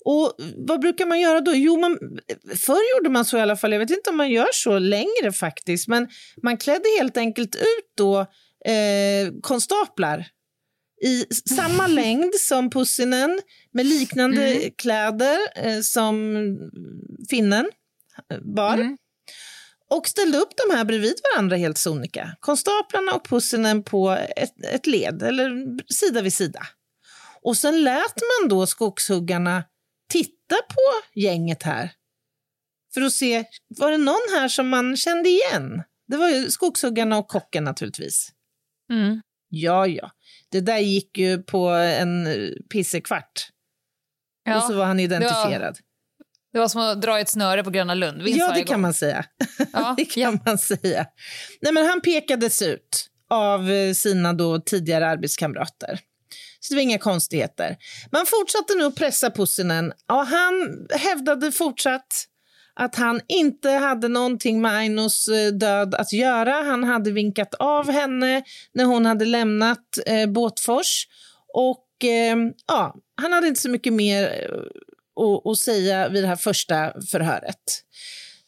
Och vad brukar man göra då? Jo, man, förr gjorde man så i alla fall. Jag vet inte om man gör så längre faktiskt. Men man klädde helt enkelt ut då eh, konstaplar i samma längd som Pussinen med liknande kläder eh, som finnen bar. Och ställde upp de här bredvid varandra helt sonika. Konstaplarna och Pussinen på ett, ett led, eller sida vid sida. Och sen lät man då skogshuggarna titta på gänget här. För att se, var det någon här som man kände igen? Det var ju skogshuggarna och kocken naturligtvis. Mm. Ja, ja. Det där gick ju på en pissekvart. Ja, och så var han identifierad. Det var som att dra ett snöre på Gröna Lund. Vinst Ja, det kan gång. man säga. Ja, det kan ja. man säga. Nej, men han pekades ut av eh, sina då tidigare arbetskamrater. Så det var inga konstigheter. Man fortsatte nu att pressa Pussinen och han hävdade fortsatt att han inte hade någonting med Ainos eh, död att göra. Han hade vinkat av henne när hon hade lämnat eh, Båtfors. Och eh, ja, han hade inte så mycket mer eh, att, att säga vid det här första förhöret.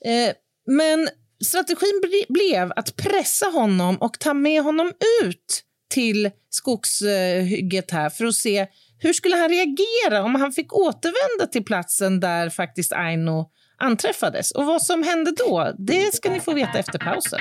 Eh, men strategin ble- blev att pressa honom och ta med honom ut till skogshygget här för att se hur skulle han reagera om han fick återvända till platsen där faktiskt Aino anträffades. Och vad som hände då, det ska ni få veta efter pausen.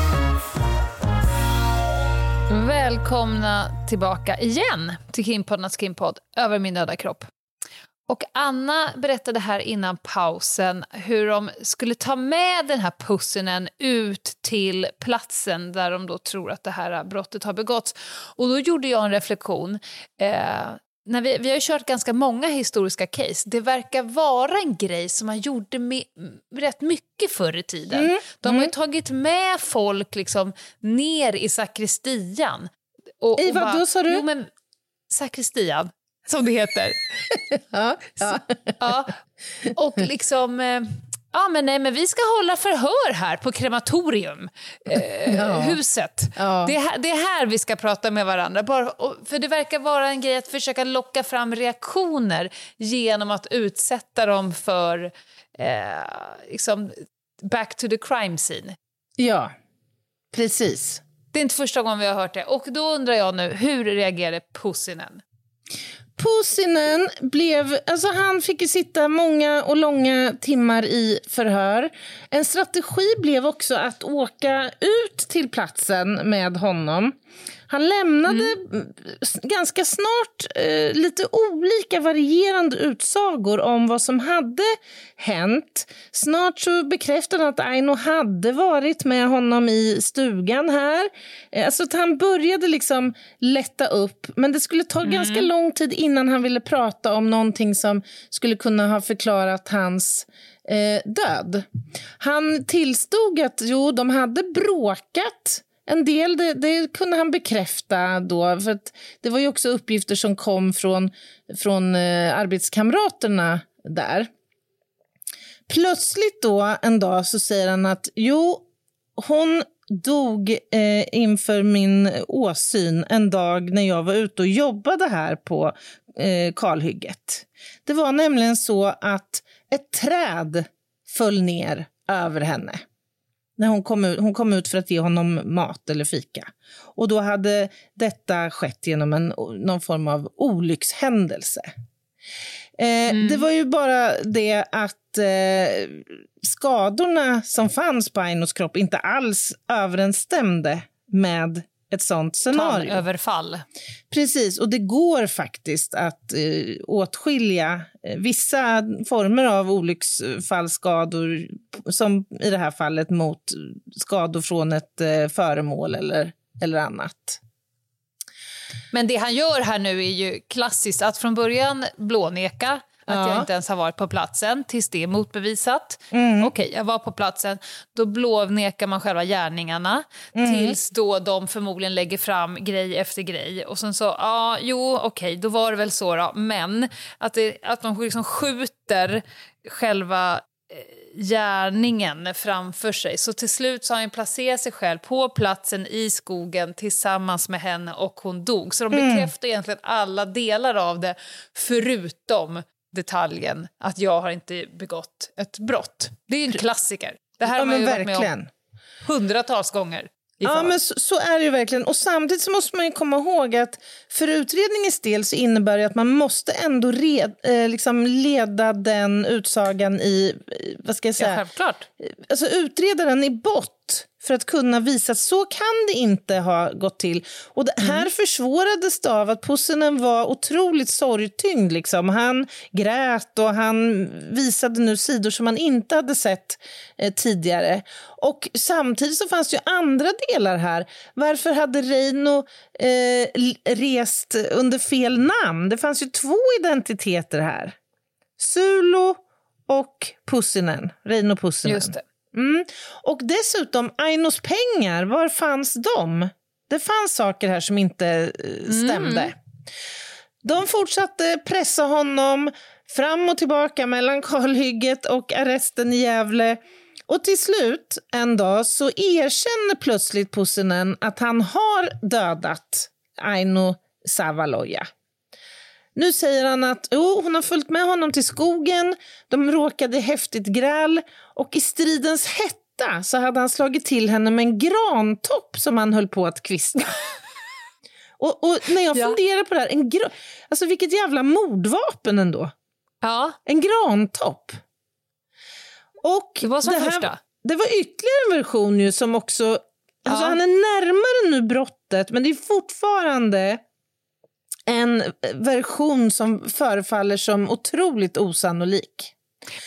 Välkomna tillbaka igen till Krimpoddarnas krimpodd Över min döda kropp. Och Anna berättade här innan pausen hur de skulle ta med den här pussinen ut till platsen där de då tror att det här brottet har begåtts. Och då gjorde jag en reflektion. Eh, när vi, vi har kört ganska många historiska case. Det verkar vara en grej som man gjorde med, rätt mycket förr i tiden. De har ju tagit med folk liksom ner i sakristian. Och, I vad då, sa du? Jo, men sakristian, som det heter. Ja, ja. Ja, och liksom... Eh, ja, men nej, men vi ska hålla förhör här på krematorium, eh, huset. Ja. Det, är, här- det är här vi ska prata med varandra. Bara, och, för det verkar vara en grej att försöka locka fram reaktioner genom att utsätta dem för eh, liksom, back to the crime scene. ja, precis. Det är inte första gången vi har hört det. Och då undrar jag nu, hur reagerade Pussinen? Pussinen blev, alltså han fick ju sitta många och långa timmar i förhör. En strategi blev också att åka ut till platsen med honom. Han lämnade s- ganska snart eh, lite olika varierande utsagor om vad som hade hänt. Snart så bekräftade han att Aino hade varit med honom i stugan här. Eh, alltså att han började liksom lätta upp, men det skulle ta ganska lång tid innan innan han ville prata om någonting som skulle kunna ha förklarat hans eh, död. Han tillstod att jo, de hade bråkat en del, det, det kunde han bekräfta då. För att det var ju också uppgifter som kom från, från eh, arbetskamraterna där. Plötsligt då en dag så säger han att jo, hon dog eh, inför min åsyn en dag när jag var ute och jobbade här på eh, kalhygget. Det var nämligen så att ett träd föll ner över henne när hon kom, ut, hon kom ut för att ge honom mat eller fika. Och då hade detta skett genom en, någon form av olyckshändelse. Eh, Det var ju bara det att eh, skadorna som fanns på Ainos kropp inte alls överensstämde med ett sånt scenario. Överfall. Precis, och det går faktiskt att eh, åtskilja eh, vissa former av olycksfallsskador, som i det här fallet mot skador från ett eh, föremål eller, eller annat. Men det han gör här nu är ju klassiskt. Att från början blåneka att Ja. jag inte ens har varit på platsen tills det är motbevisat. Mm. Okej, jag var på platsen. Då blånekar man själva gärningarna Mm. tills då de förmodligen lägger fram grej efter grej. Och sen så, ja, jo, okej, då var det väl så då. Men att, det, att de liksom skjuter själva eh, gärningen framför sig. Så till slut så har han placerat sig själv på platsen i skogen tillsammans med henne och hon dog. Så de Mm. bekräftar egentligen alla delar av det förutom detaljen att jag har inte begått ett brott. Det är ju en klassiker. Det här Ja, har man ju varit med om verkligen. hundratals gånger. Ja, men så, så är det ju verkligen. Och samtidigt så måste man ju komma ihåg att för utredningens del så innebär det att man måste ändå red, eh, liksom leda den utsagan i, vad ska jag säga, ja, självklart. alltså utreda den i bott för att kunna visa att så kan det inte ha gått till. Och det här försvårades det av att Pussinen var otroligt sorgtyngd. Liksom. Han grät och han visade nu sidor som man inte hade sett eh, tidigare. Och samtidigt så fanns det ju andra delar här. Varför hade Reino eh, rest under fel namn? Det fanns ju två identiteter här. Sulo och Pussinen. Reino Pussinen. Just det. Mm. Och dessutom, Ainos pengar, var fanns de? Det fanns saker här som inte eh, stämde. De fortsatte pressa honom fram och tillbaka mellan kalhygget och arresten i Gävle. Och till slut en dag så erkänner plötsligt Pussinen att han har dödat Aino Savaloja. Nu säger han att jo, hon har följt med honom till skogen, de råkade i häftigt gräl och i stridens hetta så hade han slagit till henne med en grantopp som han höll på att kvista. och, och när jag Ja. funderar på det här, en gra- alltså vilket jävla mordvapen ändå. Ja, En grantopp. Och det var som det här- första. Det var ytterligare en version ju som också... Alltså Ja. Han är närmare nu brottet, men det är fortfarande en version som förefaller som otroligt osannolik.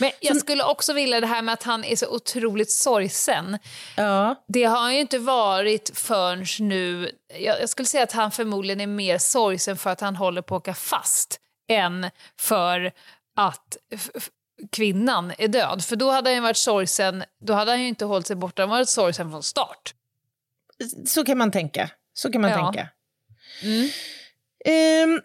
Men jag skulle också vilja det här med att han är så otroligt sorgsen. Ja. Det har han ju inte varit förrän nu. Jag, jag skulle säga att han förmodligen är mer sorgsen för att han håller på att åka fast än för att kvinnan är död. För då hade han ju varit sorgsen, då hade han ju inte hållit sig borta, han varit sorgsen från start. Så kan man tänka. Så kan man Ja. tänka. Mm. Ehm,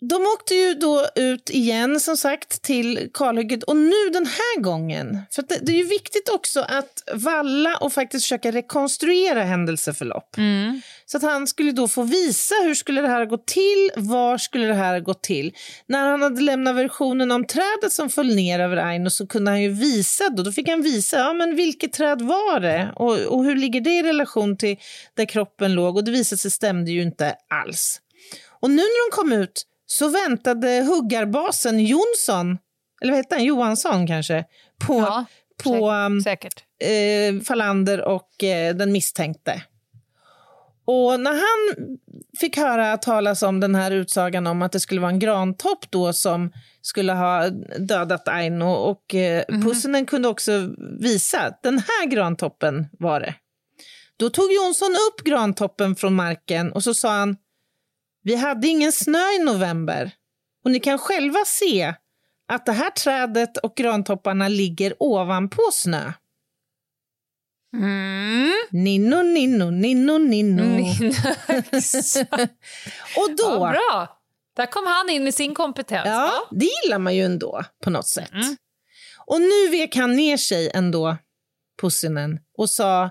de åkte ju då ut igen som sagt till kalhygget och nu den här gången, för det, det, är ju viktigt också att valla och faktiskt försöka rekonstruera händelseförlopp. Mm. Så att han skulle då få visa hur skulle det här gå till, var skulle det här gå till. När han hade lämnat versionen om trädet som föll ner över Aino så kunde han ju visa, då, då fick han visa, ja men vilket träd var det och, och hur ligger det i relation till där kroppen låg och det visade sig stämde ju inte alls. Och nu när de kom ut så väntade huggarbasen Jonsson, eller vad hette han, Johansson kanske, på, Ja, på um, Säkert. eh, Falander och eh, den misstänkte. Och när han fick höra talas om den här utsagan om att det skulle vara en grantopp då som skulle ha dödat Aino och eh, Pussinen kunde också visa att den här grantoppen var det. Då tog Jonsson upp grantoppen från marken och så sa han vi hade ingen snö i november och ni kan själva se att det här trädet och grantopparna ligger ovanpå snö. Mm. Ninno, ninno, ninno, ninno. och då, Ja, bra. Där kom han in med sin kompetens. ja, det gillar man ju ändå på något sätt. Mm. Och nu vek han ner sig ändå, Pussinen, och sa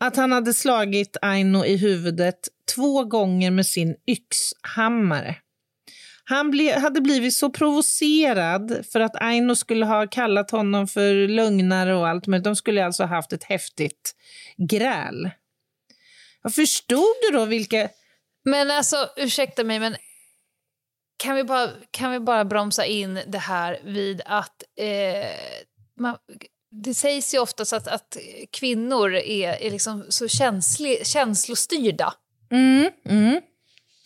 att han hade slagit Aino i huvudet två gånger med sin yxhammare. Han ble, hade blivit så provocerad för att Aino skulle ha kallat honom för lögnare och allt, men de skulle alltså ha haft ett häftigt gräl. Jag förstod du då vilka... Men alltså, ursäkta mig, men kan vi bara, kan vi bara bromsa in det här vid att eh, man, det sägs ju oftast att, att kvinnor är, är liksom så känslig, känslostyrda. Mm, mm.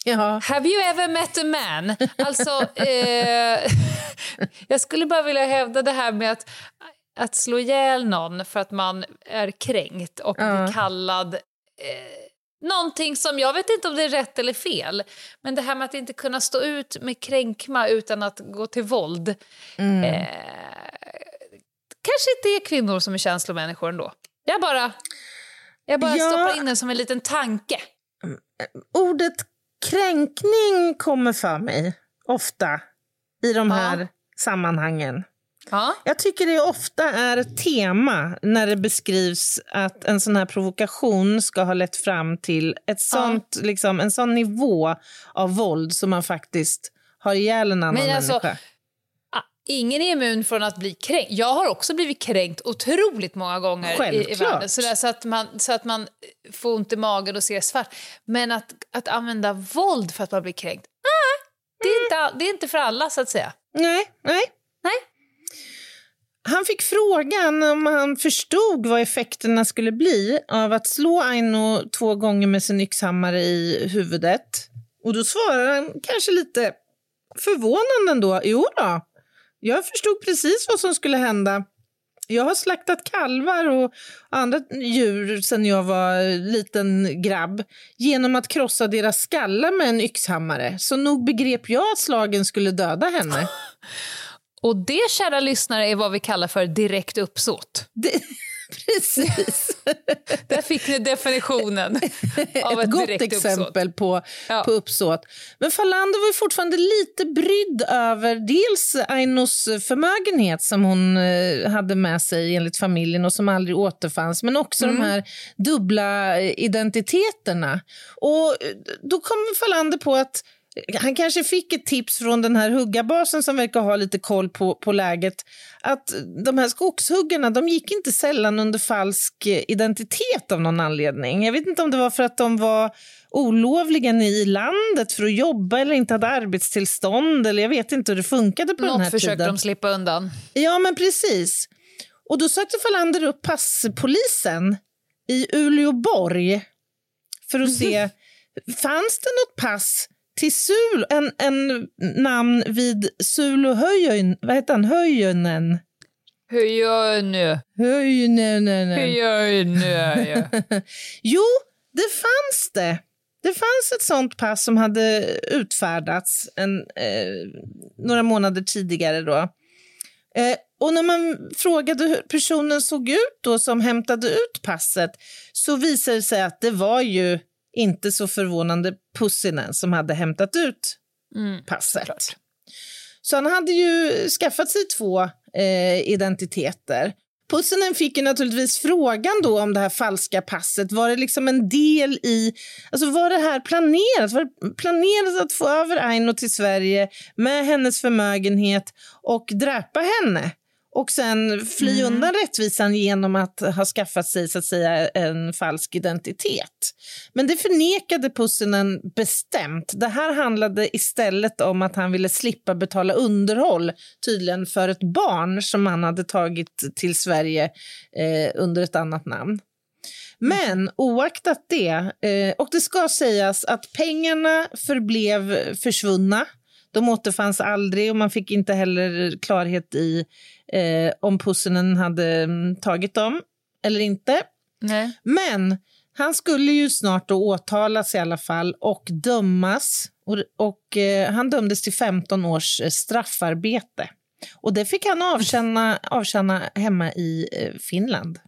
Jaha. Have you ever met a man? Alltså, eh, jag skulle bara vilja hävda det här med att, att slå ihjäl någon för att man är kränkt och Ja. blir kallad eh, någonting som, jag vet inte om det är rätt eller fel, men det här med att inte kunna stå ut med kränkma utan att gå till våld. Eh, kanske inte är kvinnor som är känslomänniskor ändå. Jag bara, jag bara Ja. stoppar in den som en liten tanke. Ordet kränkning kommer för mig ofta i de Ja. här sammanhangen. Ja. Jag tycker det ofta är ett tema när det beskrivs att en sån här provokation ska ha lett fram till ett sånt, liksom, en sån nivå av våld som man faktiskt har ihjäl en annan Men alltså, människa. Ingen är immun från att bli kränkt. Jag har också blivit kränkt otroligt många gånger i, i Självklart. världen. Så, där, så, att man, så att man får ont i magen och ser svart. Men att, att använda våld för att man blir kränkt, ah, det, är inte, det är inte för alla så att säga. Nej, nej. Nej. Han fick frågan om han förstod vad effekterna skulle bli av att slå Aino två gånger med sin yxhammare i huvudet. Och då svarade han kanske lite förvånande ändå. Jo då, jag förstod precis vad som skulle hända. Jag har slaktat kalvar och andra djur sedan jag var liten grabb genom att krossa deras skallar med en yxhammare. Så nog begrep jag att slagen skulle döda henne. Och det, kära lyssnare, är vad vi kallar för direkt uppsåt. Det, precis. Där fick ni definitionen av ett ett, gott exempel uppsåt. på, Ja. på uppsåt. Men Falander var ju fortfarande lite brydd över dels Ainos förmögenhet som hon eh, hade med sig enligt familjen och som aldrig återfanns, men också Mm. de här dubbla eh, identiteterna. Och eh, då kom Falander på att han kanske fick ett tips från den här huggarbasen som verkar ha lite koll på, på läget. Att de här skogshuggarna de gick inte sällan under falsk eh, identitet av någon anledning. Jag vet inte om det var för att de var olovligen i landet för att jobba eller inte hade arbetstillstånd. Eller jag vet inte hur det funkade på den här Något försökte tiden. de slippa undan. Ja, men precis. Och då sökte Falander upp passpolisen i Uleåborg för att se, fanns det något pass till Sul, en, en namn vid Sulohöjön, vad heter han, Höjönen? Jag nu? Jo, det fanns det. Det fanns ett sånt pass som hade utfärdats en, eh, några månader tidigare. Då. Eh, och när man frågade hur personen såg ut då som hämtade ut passet så visade det sig att det var ju inte så förvånande Pussinen som hade hämtat ut passet. Så han hade ju skaffat sig två eh, identiteter. Pussinen fick ju naturligtvis frågan då om det här falska passet. Var det liksom en del i... Alltså var det här planerat? Var det planerat att få över Aino till Sverige med hennes förmögenhet och dräpa henne? Och sen fly undan rättvisan genom att ha skaffat sig så att säga, en falsk identitet. Men det förnekade Pussinen bestämt. Det här handlade istället om att han ville slippa betala underhåll tydligen för ett barn som han hade tagit till Sverige eh, under ett annat namn. Men oaktat det, eh, och det ska sägas att pengarna förblev försvunna. De återfanns aldrig och man fick inte heller klarhet i eh, om Pussinen hade mm, tagit dem eller inte. Nej. Men han skulle ju snart då åtalas i alla fall och dömas. Och, och eh, han dömdes till 15 års eh, straffarbete. Och det fick han avtjäna, avtjäna hemma i eh, Finland.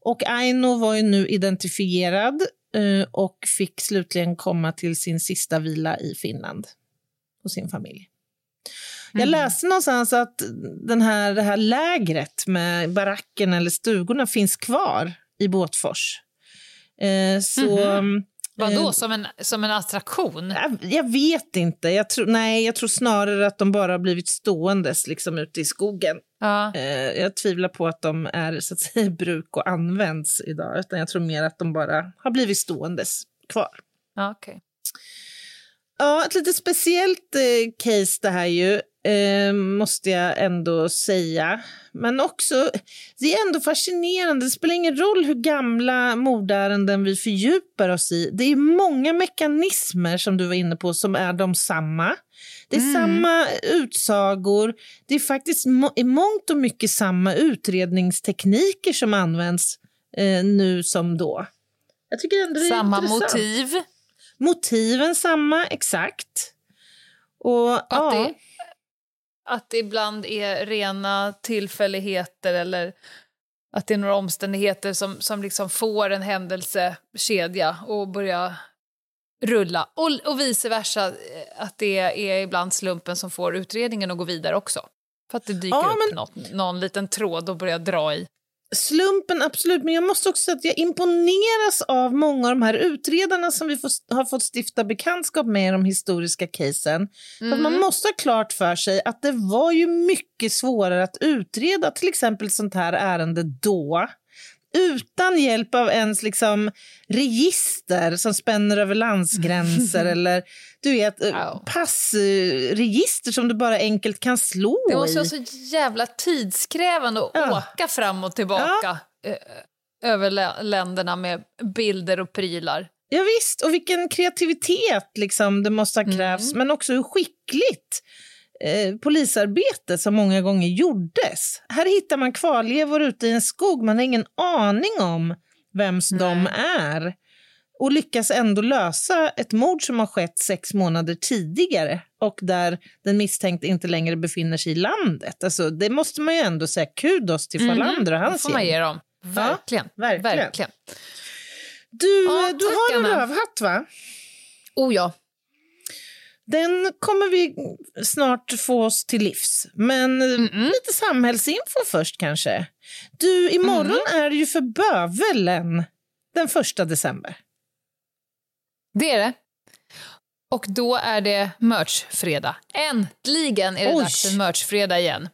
Och Aino var ju nu identifierad eh, och fick slutligen komma till sin sista vila i Finland hos sin familj. Jag läste någonstans att den här, det här lägret med baracken eller stugorna finns kvar i Båtfors. Eh, så, Vadå, eh, som en, som en attraktion? jag, jag vet inte. Jag tror, nej, jag tror snarare att de bara har blivit ståendes liksom, ute i skogen. Ja. Eh, jag tvivlar på att de är så att säga, i bruk och används idag. Utan jag tror mer att de bara har blivit ståendes kvar. Ja, okej. Ja, ett lite speciellt eh, case det här ju, eh, måste jag ändå säga. Men också, det är ändå fascinerande. Det spelar ingen roll hur gamla mordärenden vi fördjupar oss i. Det är många mekanismer som du var inne på som är de samma. Det är samma utsagor. Det är faktiskt må- i mångt och mycket samma utredningstekniker som används eh, nu som då. Jag tycker ändå det är Samma intressant. motiv. Motiven samma, exakt. Och ja, det, att det ibland är rena tillfälligheter eller att det är några omständigheter som, som liksom får en händelsekedja att börja rulla. Och, och vice versa, eh, att det är ibland slumpen som får utredningen att gå vidare också. För att det dyker Ja, upp men- något, någon liten tråd att börja dra i. slumpen absolut, men jag måste också säga att jag imponeras av många av de här utredarna som vi får, har fått stifta bekantskap med i de historiska casen. För att man måste ha klart för sig att det var ju mycket svårare att utreda till exempel sånt här ärende då utan hjälp av ens liksom register som spänner över landsgränser eller du vet, eh, Ja. passregister som du bara enkelt kan slå Det måste i. vara så jävla tidskrävande att Ja. åka fram och tillbaka eh, över lä- länderna med bilder och prylar. Ja, visst, och vilken kreativitet liksom det måste ha krävts, men också hur skickligt eh, polisarbete som många gånger gjordes. Här hittar man kvarlevor ute i en skog, man har ingen aning om vems de är och lyckas ändå lösa ett mord som har skett sex månader tidigare och där den misstänkte inte längre befinner sig i landet. Alltså, det måste man ju ändå säga kudos till Fallander och Det hans får man ge dem. Verkligen. verkligen. verkligen. Du, Ja, du har en rövhatt, va? Oh ja. Den kommer vi snart få oss till livs. Men eh, lite samhällsinfo först kanske. Du, imorgon är det ju för bövelen den första december. Det är det. Och då är det merchfredag. Äntligen är det Oj. dags för merchfredag igen.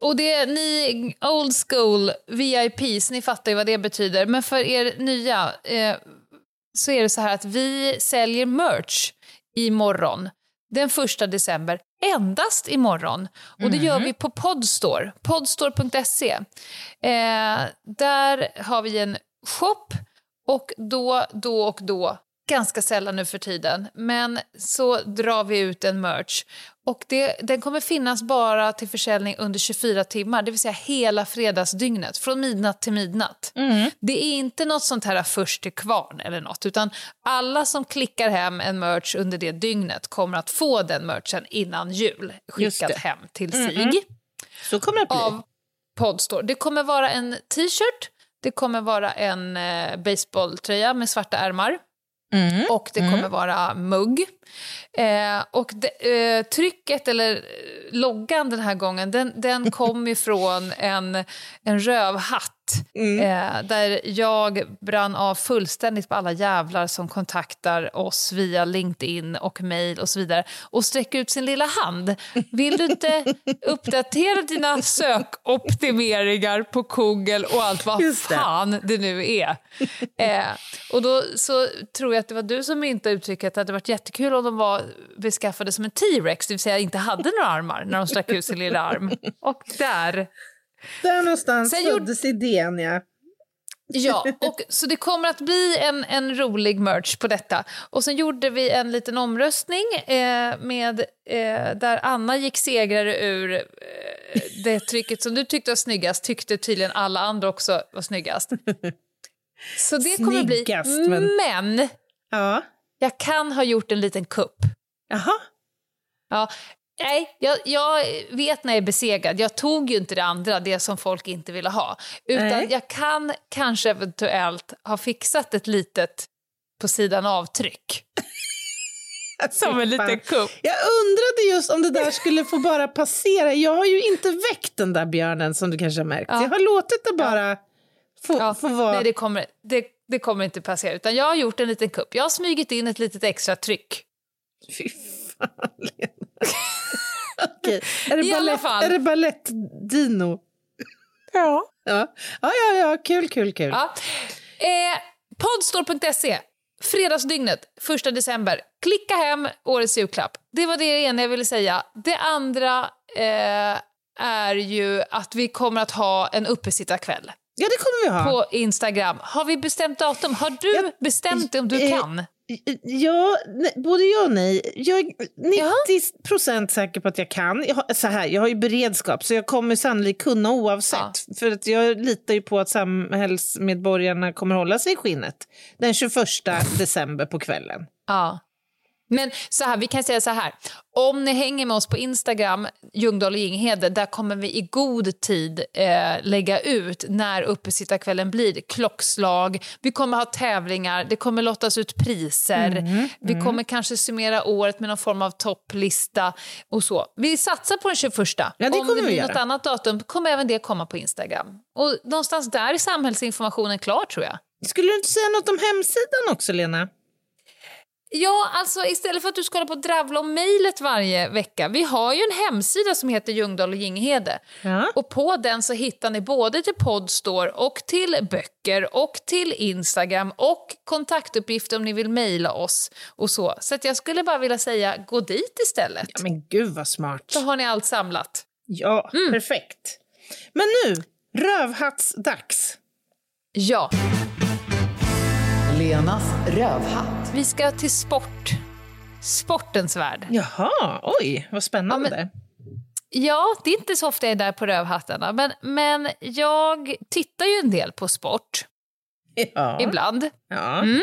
Och det ni old school VIPs, ni fattar ju vad det betyder. Men för er nya eh, så är det så här att vi säljer merch imorgon. Den första december. Endast imorgon. Och det gör vi på Podstore. Podstore.se. Eh, där har vi en shop och då, då och då, ganska sällan nu för tiden, men så drar vi ut en merch. Och det, den kommer finnas bara till försäljning under 24 timmar, det vill säga hela fredagsdygnet, från midnatt till midnatt. Det är inte något sånt här först till kvarn eller något, utan alla som klickar hem en merch under det dygnet kommer att få den merchen innan jul, det. hem till sig Så kommer det att bli. av Podstore. Det kommer vara en t-shirt, det kommer vara en eh, baseballtröja med svarta ärmar. Och det kommer vara mugg. Eh, och det, eh, trycket, eller eh, loggan den här gången, den, den kom ifrån en, en rövhatt. Eh, där jag brann av fullständigt på alla jävlar som kontaktar oss via LinkedIn och mail och så vidare och sträcker ut sin lilla hand. Vill du inte uppdatera dina sökoptimeringar på Google och allt vad det. fan det nu är? Eh, och då så tror jag att det var du som inte uttryckte att det hade varit jättekul om de var beskaffade som en T-rex, det vill säga inte hade några armar när de sträckte ut sin lilla arm. Och där Där någonstans Sen gjorde- föddes idén, ja. Ja, och, så det kommer att bli en, en rolig merch på detta. Och sen gjorde vi en liten omröstning eh, med, eh, där Anna gick segrare ur eh, det trycket som du tyckte var snyggast, tyckte tydligen alla andra också var snyggast. Så det kommer att bli... Snyggast, men- men Ja. jag kan ha gjort en liten kupp. Jaha. Ja, nej, jag, jag vet när jag är besegrad. Jag tog ju inte det andra, det som folk inte ville ha. Utan Nej. jag kan kanske eventuellt ha fixat ett litet på sidan avtryck. Som en liten kupp. Jag undrade just om det där skulle få bara passera. Jag har ju inte väckt den där björnen som du kanske har märkt. Ja. Jag har låtit det bara få, Ja, få vara. Nej, det kommer, det, det kommer inte passera. Utan jag har gjort en liten kupp. Jag har smugit in ett litet extra tryck. Fy Okej. Är det I alla ballett, fall. Är det ballett-dino? Ja. Ja. ja, ja, ja. Kul, kul, kul. Ja. Eh, Podstore.se, fredagsdygnet, 1 december. Klicka hem årets julklapp. Det var det ena jag ville säga. Det andra eh, är ju att vi kommer att ha en uppesittarkväll Ja, det kommer vi ha. på Instagram. Har vi bestämt datum? Har du Ja, bestämt om du eh, kan? Ja, nej, både ja och nej. Jag är 90 procent säker på att jag kan. Jag har, så här, jag har ju beredskap, så jag kommer sannolikt kunna oavsett. För att jag litar ju på att samhällsmedborgarna kommer hålla sig i skinnet den 21 december på kvällen. Ja. Men så här, vi kan säga så här. Om ni hänger med oss på Instagram, Ljungdahl och Ginghede, där kommer vi i god tid eh, lägga ut när uppesittarkvällen blir. Klockslag, vi kommer ha tävlingar, det kommer lottas ut priser. vi kommer kanske summera året med någon form av topplista och så. Vi satsar på den 21. det Om det blir något annat datum kommer även det komma på Instagram. Och någonstans där är samhällsinformationen klar tror jag. Skulle du inte säga något om hemsidan också, Lena? Ja, alltså istället för att du ska hålla på och dravla om mejlet varje vecka. Vi har ju en hemsida som heter Ljungdahl och Ginghede. Ja. Och på den så hittar ni både till Podstore och till böcker och till Instagram och kontaktuppgifter om ni vill mejla oss och så. Så jag skulle bara vilja säga, gå dit istället. Ja, men gud vad smart. Så har ni allt samlat. Ja, perfekt. Men nu, rövhattsdags. Ja, Lenas rövhatt. vi ska till sport. Sportens värld. Jaha, oj, vad spännande. Ja, men- Ja, det är inte så ofta jag är där på rövhattarna, men, men jag tittar ju en del på sport ja. ibland. Ja. Mm.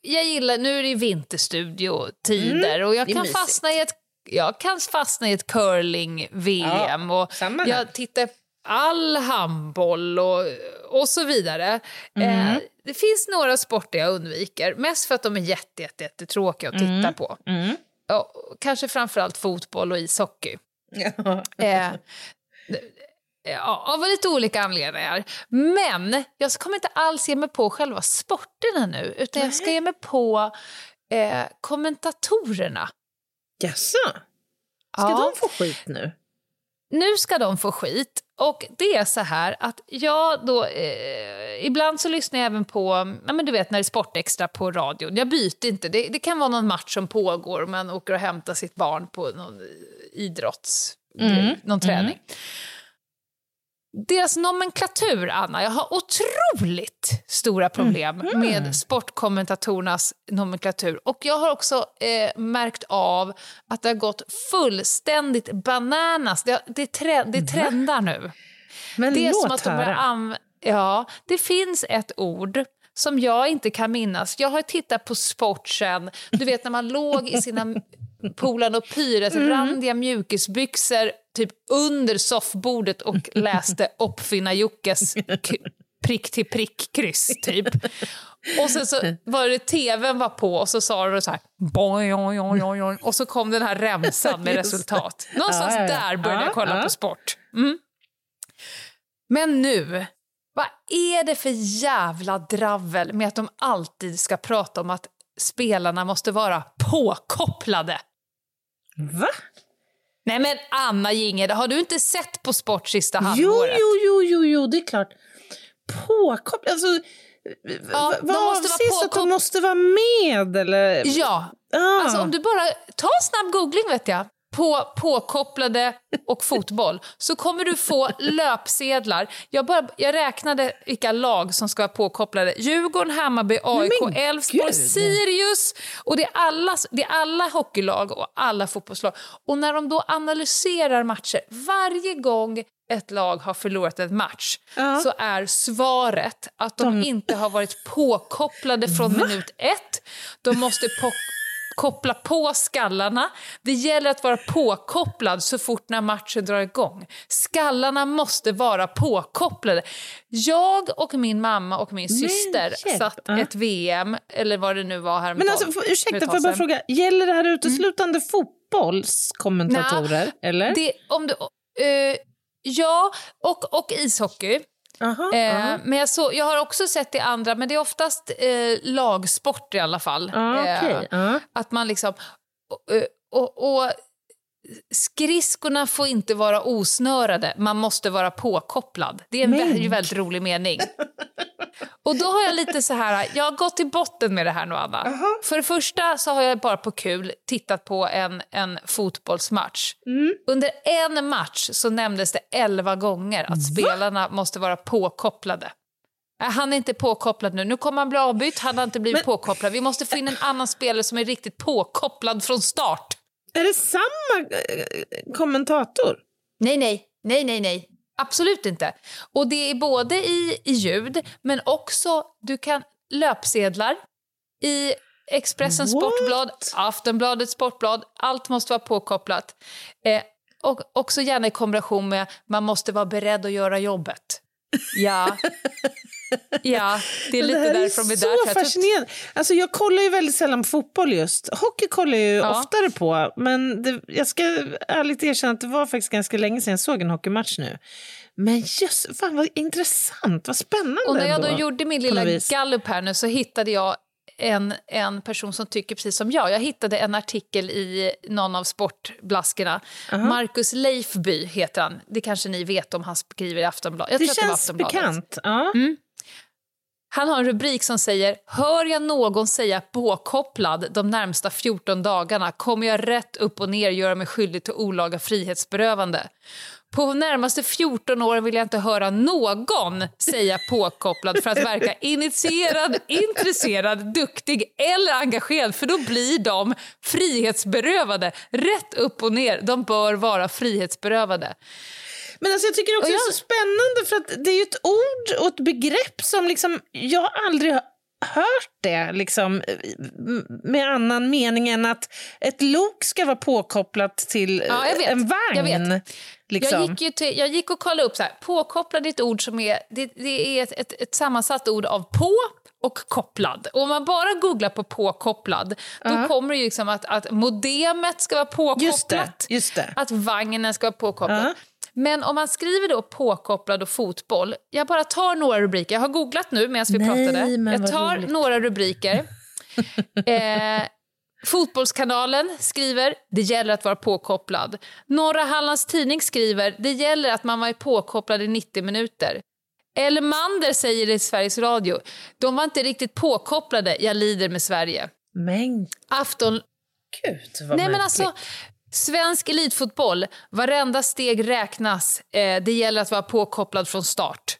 Jag gillar, nu är det vinterstudio-tider och jag kan, fastna i ett, jag kan fastna i ett curling-VM och samma här. jag tittar all handboll och, och så vidare. Mm. Eh, det finns några sporter jag undviker, mest för att de är jätte, jätte, jättetråkiga att titta på. Mm. Ja, kanske framförallt fotboll och ishockey. Ja. Eh, ja, av lite olika anledningar. Men jag kommer inte alls ge mig på själva sporterna nu, utan jag ska ge mig på eh, kommentatorerna. Jaså? Ska Ja. de få skit nu? Nu ska de få skit. Och det är så här att jag då... Eh, ibland så lyssnar jag även på, ja men du vet när det är Sportextra på radion. Jag byter inte. Det, det kan vara någon match som pågår, man åker och hämtar sitt barn på någon idrotts... någon träning. Deras nomenklatur, Anna, jag har otroligt stora problem med sportkommentatorernas nomenklatur. Och jag har också eh, märkt av att det har gått fullständigt bananas. Det, det, tre, det trendar nu. Men Det är låt som att de höra. Ja, det finns ett ord som jag inte kan minnas. Jag har tittat på sport sen, du vet när man låg i sina Polan och Pyret, Mm. randiga mjukisbyxor typ under soffbordet och läste Uppfinnar-Jockes k- prick till prick kryss typ. Och sen så var det tvn var på och så sa det så här boing, boing, boing, och så kom den här remsan med resultat. Någonstans Ja, ja, ja. där började Ja, jag kolla ja. på sport. Mm. Men nu, vad är det för jävla dravel med att de alltid ska prata om att spelarna måste vara påkopplade? Va? Nej men Anna Jinge, har du inte sett På sport sista Jo, halvåret? jo, jo, jo, jo, det är klart. Påkopplat, alltså... Ja, vad avses att de måste vara med eller? Ja, Ah. alltså om du bara tar en snabb googling vet jag på påkopplade och fotboll så kommer du få löpsedlar. Jag, bara, jag räknade vilka lag som ska vara påkopplade. Djurgården, Hammarby, AIK, Elfsborg. Sirius. Och det är, alla, det är alla hockeylag och alla fotbollslag. Och när de då analyserar matcher, varje gång ett lag har förlorat en match Ja. så är svaret att de, inte har varit påkopplade från minut ett. De måste koppla på skallarna. Det gäller att vara påkopplad så fort när matchen drar igång. Skallarna måste vara påkopplade. Jag och min mamma och min syster hjälp. satt ett VM, eller vad det nu var här Men alltså, för, ursäkta, får jag bara fråga, gäller det här uteslutande fotbollskommentatorer? Eller? Det, om du, eh, ja, och, och ishockey. Aha, Eh, aha. men jag, så, jag har också sett det andra, men det är oftast eh, lagsport i alla fall. Ja, Eh, okej, ja. Att man liksom... Och, och, och skridskorna får inte vara osnörade, man måste vara påkopplad. Det är en Men- vä- ju väldigt rolig mening. Och då har jag lite så här, jag har gått till botten med det här nu Anna. För det första så har jag bara på kul tittat på en, en fotbollsmatch. Under en match så nämndes det elva gånger att spelarna måste vara påkopplade. Nej, Han är inte påkopplad nu. Nu kommer han bli avbytt. Han har inte blivit påkopplad. Vi måste få in en annan spelare som är riktigt påkopplad från start. Är det samma eh, kommentator? Nej, nej, nej, nej, nej. Absolut inte. Och det är både i, i ljud, men också du kan löpsedlar i Expressen What? Sportblad, Aftonbladet Sportblad. Allt måste vara påkopplat. Eh, och också gärna i kombination med man måste vara beredd att göra jobbet. Ja, ja det är lite det därifrån vi är är så där. för jag att- fascinerande. Alltså, jag kollar ju väldigt sällan på fotboll just. Hockey kollar jag ju Ja. oftare på. Men det, jag ska ärligt erkänna att det var faktiskt ganska länge sedan jag såg en hockeymatch nu. Men just, fan vad intressant, vad spännande Och när jag då ändå, gjorde min lilla gallup här nu så hittade jag en, en person som tycker precis som jag. Jag hittade en artikel i någon av sportblaskorna. Marcus Leifby heter han. Det kanske ni vet om han skriver i Aftonbladet. Jag Det tror att det var känns Aftonbladet. bekant. Ja. Han har en rubrik som säger “Hör jag någon säga påkopplad de närmsta 14 dagarna kommer jag rätt upp och ner göra mig skyldig till olaga frihetsberövande. På närmaste 14 åren vill jag inte höra någon säga påkopplad för att verka initierad, intresserad, duktig eller engagerad för då blir de frihetsberövade. Rätt upp och ner, de bör vara frihetsberövade. Men alltså jag tycker också jag- det är så spännande för att det är ju ett ord och ett begrepp som liksom, jag har aldrig hört det liksom, m- med annan mening än att ett lok ska vara påkopplat till Ja, vet. en vagn. Jag vet. Liksom. Jag, gick till, jag gick och kollade upp så här, påkopplad är ett ord som är, det, det är ett, ett, ett sammansatt ord av på och kopplad. Och om man bara googlar på påkopplad, då kommer det ju liksom att, att modemet ska vara påkopplat, Just det, just det. att vagnen ska vara påkopplad. Ja. Men om man skriver då påkopplad och fotboll, jag bara tar några rubriker. Jag har googlat nu medan vi Nej, pratade. men Jag tar roligt. några rubriker. eh, Fotbollskanalen skriver det gäller att vara påkopplad. Norra Hallands Tidning skriver det gäller att man var påkopplad i 90 minuter. Elmander säger i Sveriges Radio de var inte riktigt påkopplade, jag lider med Sverige. Men Afton... gud vad Nej men märkligt. alltså, svensk elitfotboll, varenda steg räknas. Eh, det gäller att vara påkopplad från start.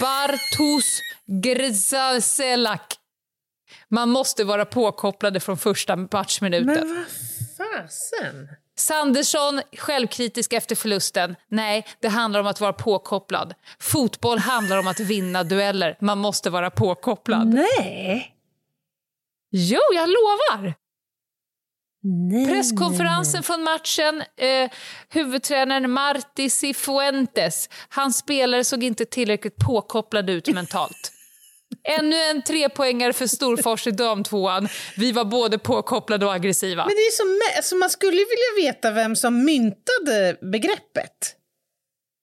Bartosz Grzaselak. Man måste vara påkopplade från första matchminuten. Men vad fasen? Sandersson, självkritisk efter förlusten. Nej, det handlar om att vara påkopplad. Fotboll handlar om att vinna dueller. Man måste vara påkopplad. Nej. Jo, jag lovar! Nej, Presskonferensen från matchen, eh, huvudtränaren Marti Cifuentes, hans spelare såg inte tillräckligt påkopplad ut mentalt. Ännu en trepoängare för Storfors i damtvåan. Vi var både påkopplade och aggressiva. Men det är så, alltså man skulle vilja veta vem som myntade begreppet.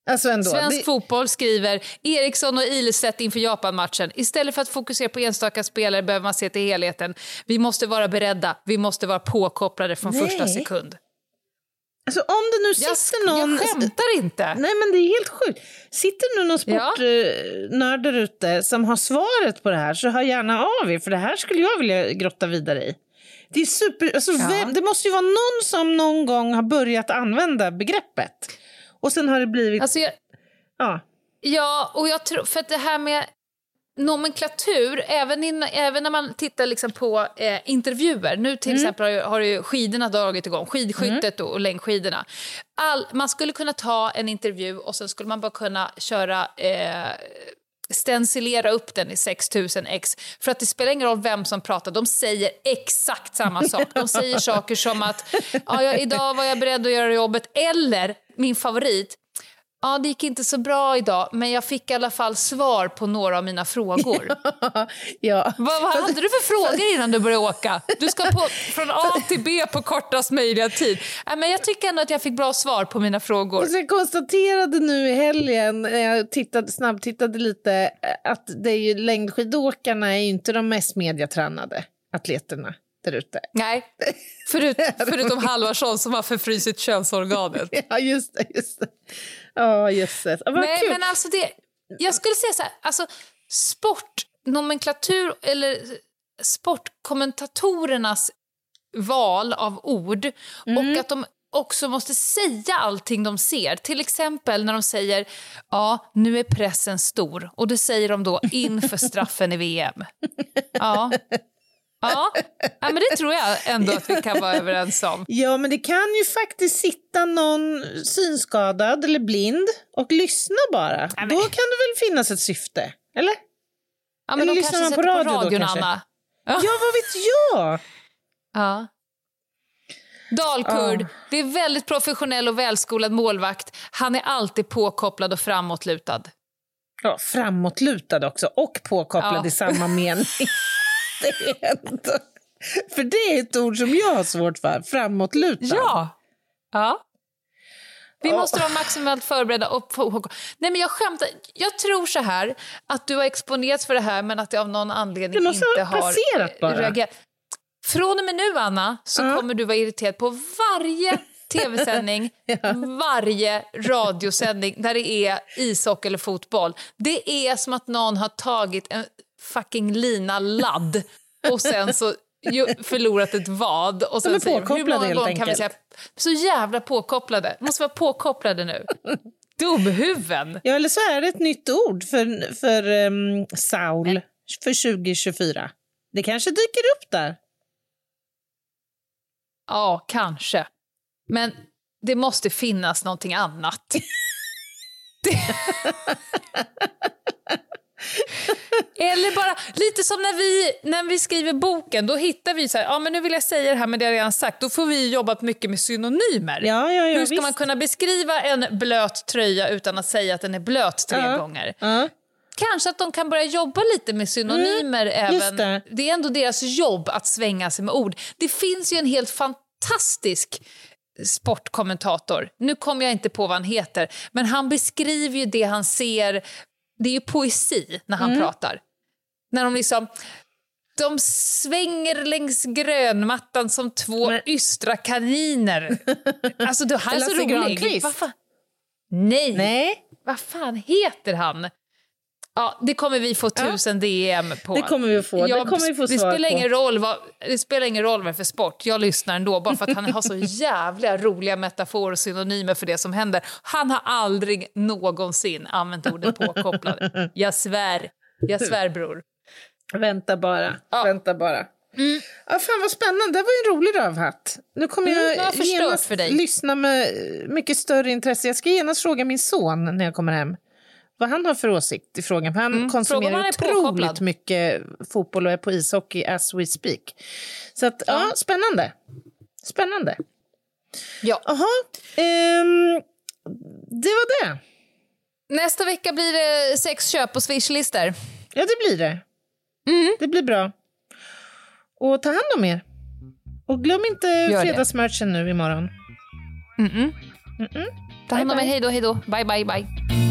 Alltså ändå. Svensk det, fotboll skriver Eriksson och Ilestedt inför Japanmatchen. Istället för att fokusera på enstaka spelare behöver man se till helheten. Vi måste vara beredda, vi måste vara påkopplade från Nej. första sekund. alltså om det nu Jag, sitter någon... jag skämtar inte. Nej men det är helt sjukt. Sitter nu någon sportnörd där ute som har svaret på det här så hör gärna av er för det här skulle jag vilja grotta vidare i. Det är super... Alltså, Ja. vem, det måste ju vara någon som någon gång har börjat använda begreppet. Och sen har det blivit... Alltså jag, ja. Ja, och jag tror, för att det här med nomenklatur, även, in, även när man tittar liksom på eh, intervjuer, nu till exempel har, ju- har ju skidorna dragit igång, skidskyttet och, och längdskidorna. All, man skulle kunna ta en intervju och sen skulle man bara kunna köra eh, stencilera upp den i 6000 x för att det spelar ingen roll vem som pratar, de säger exakt samma sak. De säger saker som att ja, idag var jag beredd att göra jobbet. Eller min favorit Ja, det gick inte så bra idag, men jag fick i alla fall svar på några av mina frågor. ja. Vad, vad hade du för frågor innan du började åka? Du ska på, från A till B på kortast möjliga tid. Nej, men jag tycker ändå att jag fick bra svar på mina frågor. Så jag konstaterade nu i helgen när jag tittade, snabbtittade lite eh, att det är ju, längdskidåkarna är ju inte de mest mediatränade atleterna där ute. Nej, förut, förutom Halvarsson som har förfrysit könsorganet. Ja, just det. Just det. Ja, jösses. Vad Nej, kul. men alltså det, jag skulle säga så här, alltså sportnomenklatur eller sportkommentatorernas val av ord och att de också måste säga allting de ser. Till exempel när de säger ja, nu är pressen stor och det säger de då inför straffen i VM. Ja. Ja. ja, men det tror jag ändå att vi kan vara överens om. Ja, men det kan ju faktiskt sitta någon synskadad eller blind och lyssna bara. men- Då kan det väl finnas ett syfte? Eller? Ja, men Eller lyssnar man på radio på då, radion, kanske? Anna. Ja, vad vet jag? Ja. Dalkurd, det är väldigt professionell och välskolad målvakt. Han är alltid påkopplad och framåtlutad. Ja, framåtlutad också och påkopplad Ja. i samma mening. det är ändå... För det är ett ord som jag har svårt för. Framåtlutad. Ja. ja. Vi måste vara maximalt förberedda. Och på, Nej, men jag skämtar. Jag tror så här att du har exponerats för det här men att det av någon anledning måste inte ha har passerat bara. reagerat. Från och med nu, Anna, så Ja. kommer du vara irriterad på varje tv-sändning, varje radiosändning där det är ishockey eller fotboll. Det är som att någon har tagit en fucking lina ladd och sen så förlorat ett vad. Och sen är säger, hur många gånger kan vi säga enkelt. så jävla påkopplade? Måste vara påkopplade nu. Dumhuvuden. Ja, eller så är det ett nytt ord för, för um, Saul för 2024. Det kanske dyker upp där. Ja, kanske. Men det måste finnas någonting annat. Det... Eller bara lite som när vi, när vi skriver boken. Då hittar vi så här, ja men nu vill jag säga det här men det har jag redan sagt. Då får vi jobbat mycket med synonymer. Ja, ja, ja, Hur ska visst. man kunna beskriva en blöt tröja utan att säga att den är blöt tre Ja, gånger? Ja. Kanske att de kan börja jobba lite med synonymer Mm, även. det. Det. är ändå deras jobb att svänga sig med ord. Det finns ju en helt fantastisk sportkommentator. Nu kommer jag inte på vad han heter, men han beskriver ju det han ser. Det är ju poesi när han Mm. pratar. När de liksom... De svänger längs grönmattan som två Men- ystra kaniner. Alltså, då, han är så rolig. Nej. Nej, Vad fan heter han? Ja, det kommer vi få tusen DM på. det kommer vi få. Det kommer vi få det, spelar på. ingen roll vad, det spelar ingen roll vad det är för sport. Jag lyssnar ändå bara för att han har så jävla roliga metaforer och synonymer för det som händer. Han har aldrig någonsin använt ordet påkopplad. Jag svär. Jag svär, bror. vänta bara. Ja. Vänta bara. Ja, fan vad spännande, det var en rolig rövhatt. Nu kommer Mm, jag jag genast för dig. lyssna med mycket större intresse. Jag ska genast fråga min son när jag kommer hem vad han har för åsikt i frågan. Han Mm, konsumerar otroligt mycket fotboll och är på ishockey as we speak. Så att, ja, spännande. Spännande. Ja. Jaha, ehm, det var det. Nästa vecka blir det sex köp och swishlistor. Ja, det blir det. Det blir bra. Och ta hand om er. Och glöm inte det. fredagsmerchen nu imorgon. Ta hand om er. Hej då, hej då. Bye, bye, bye.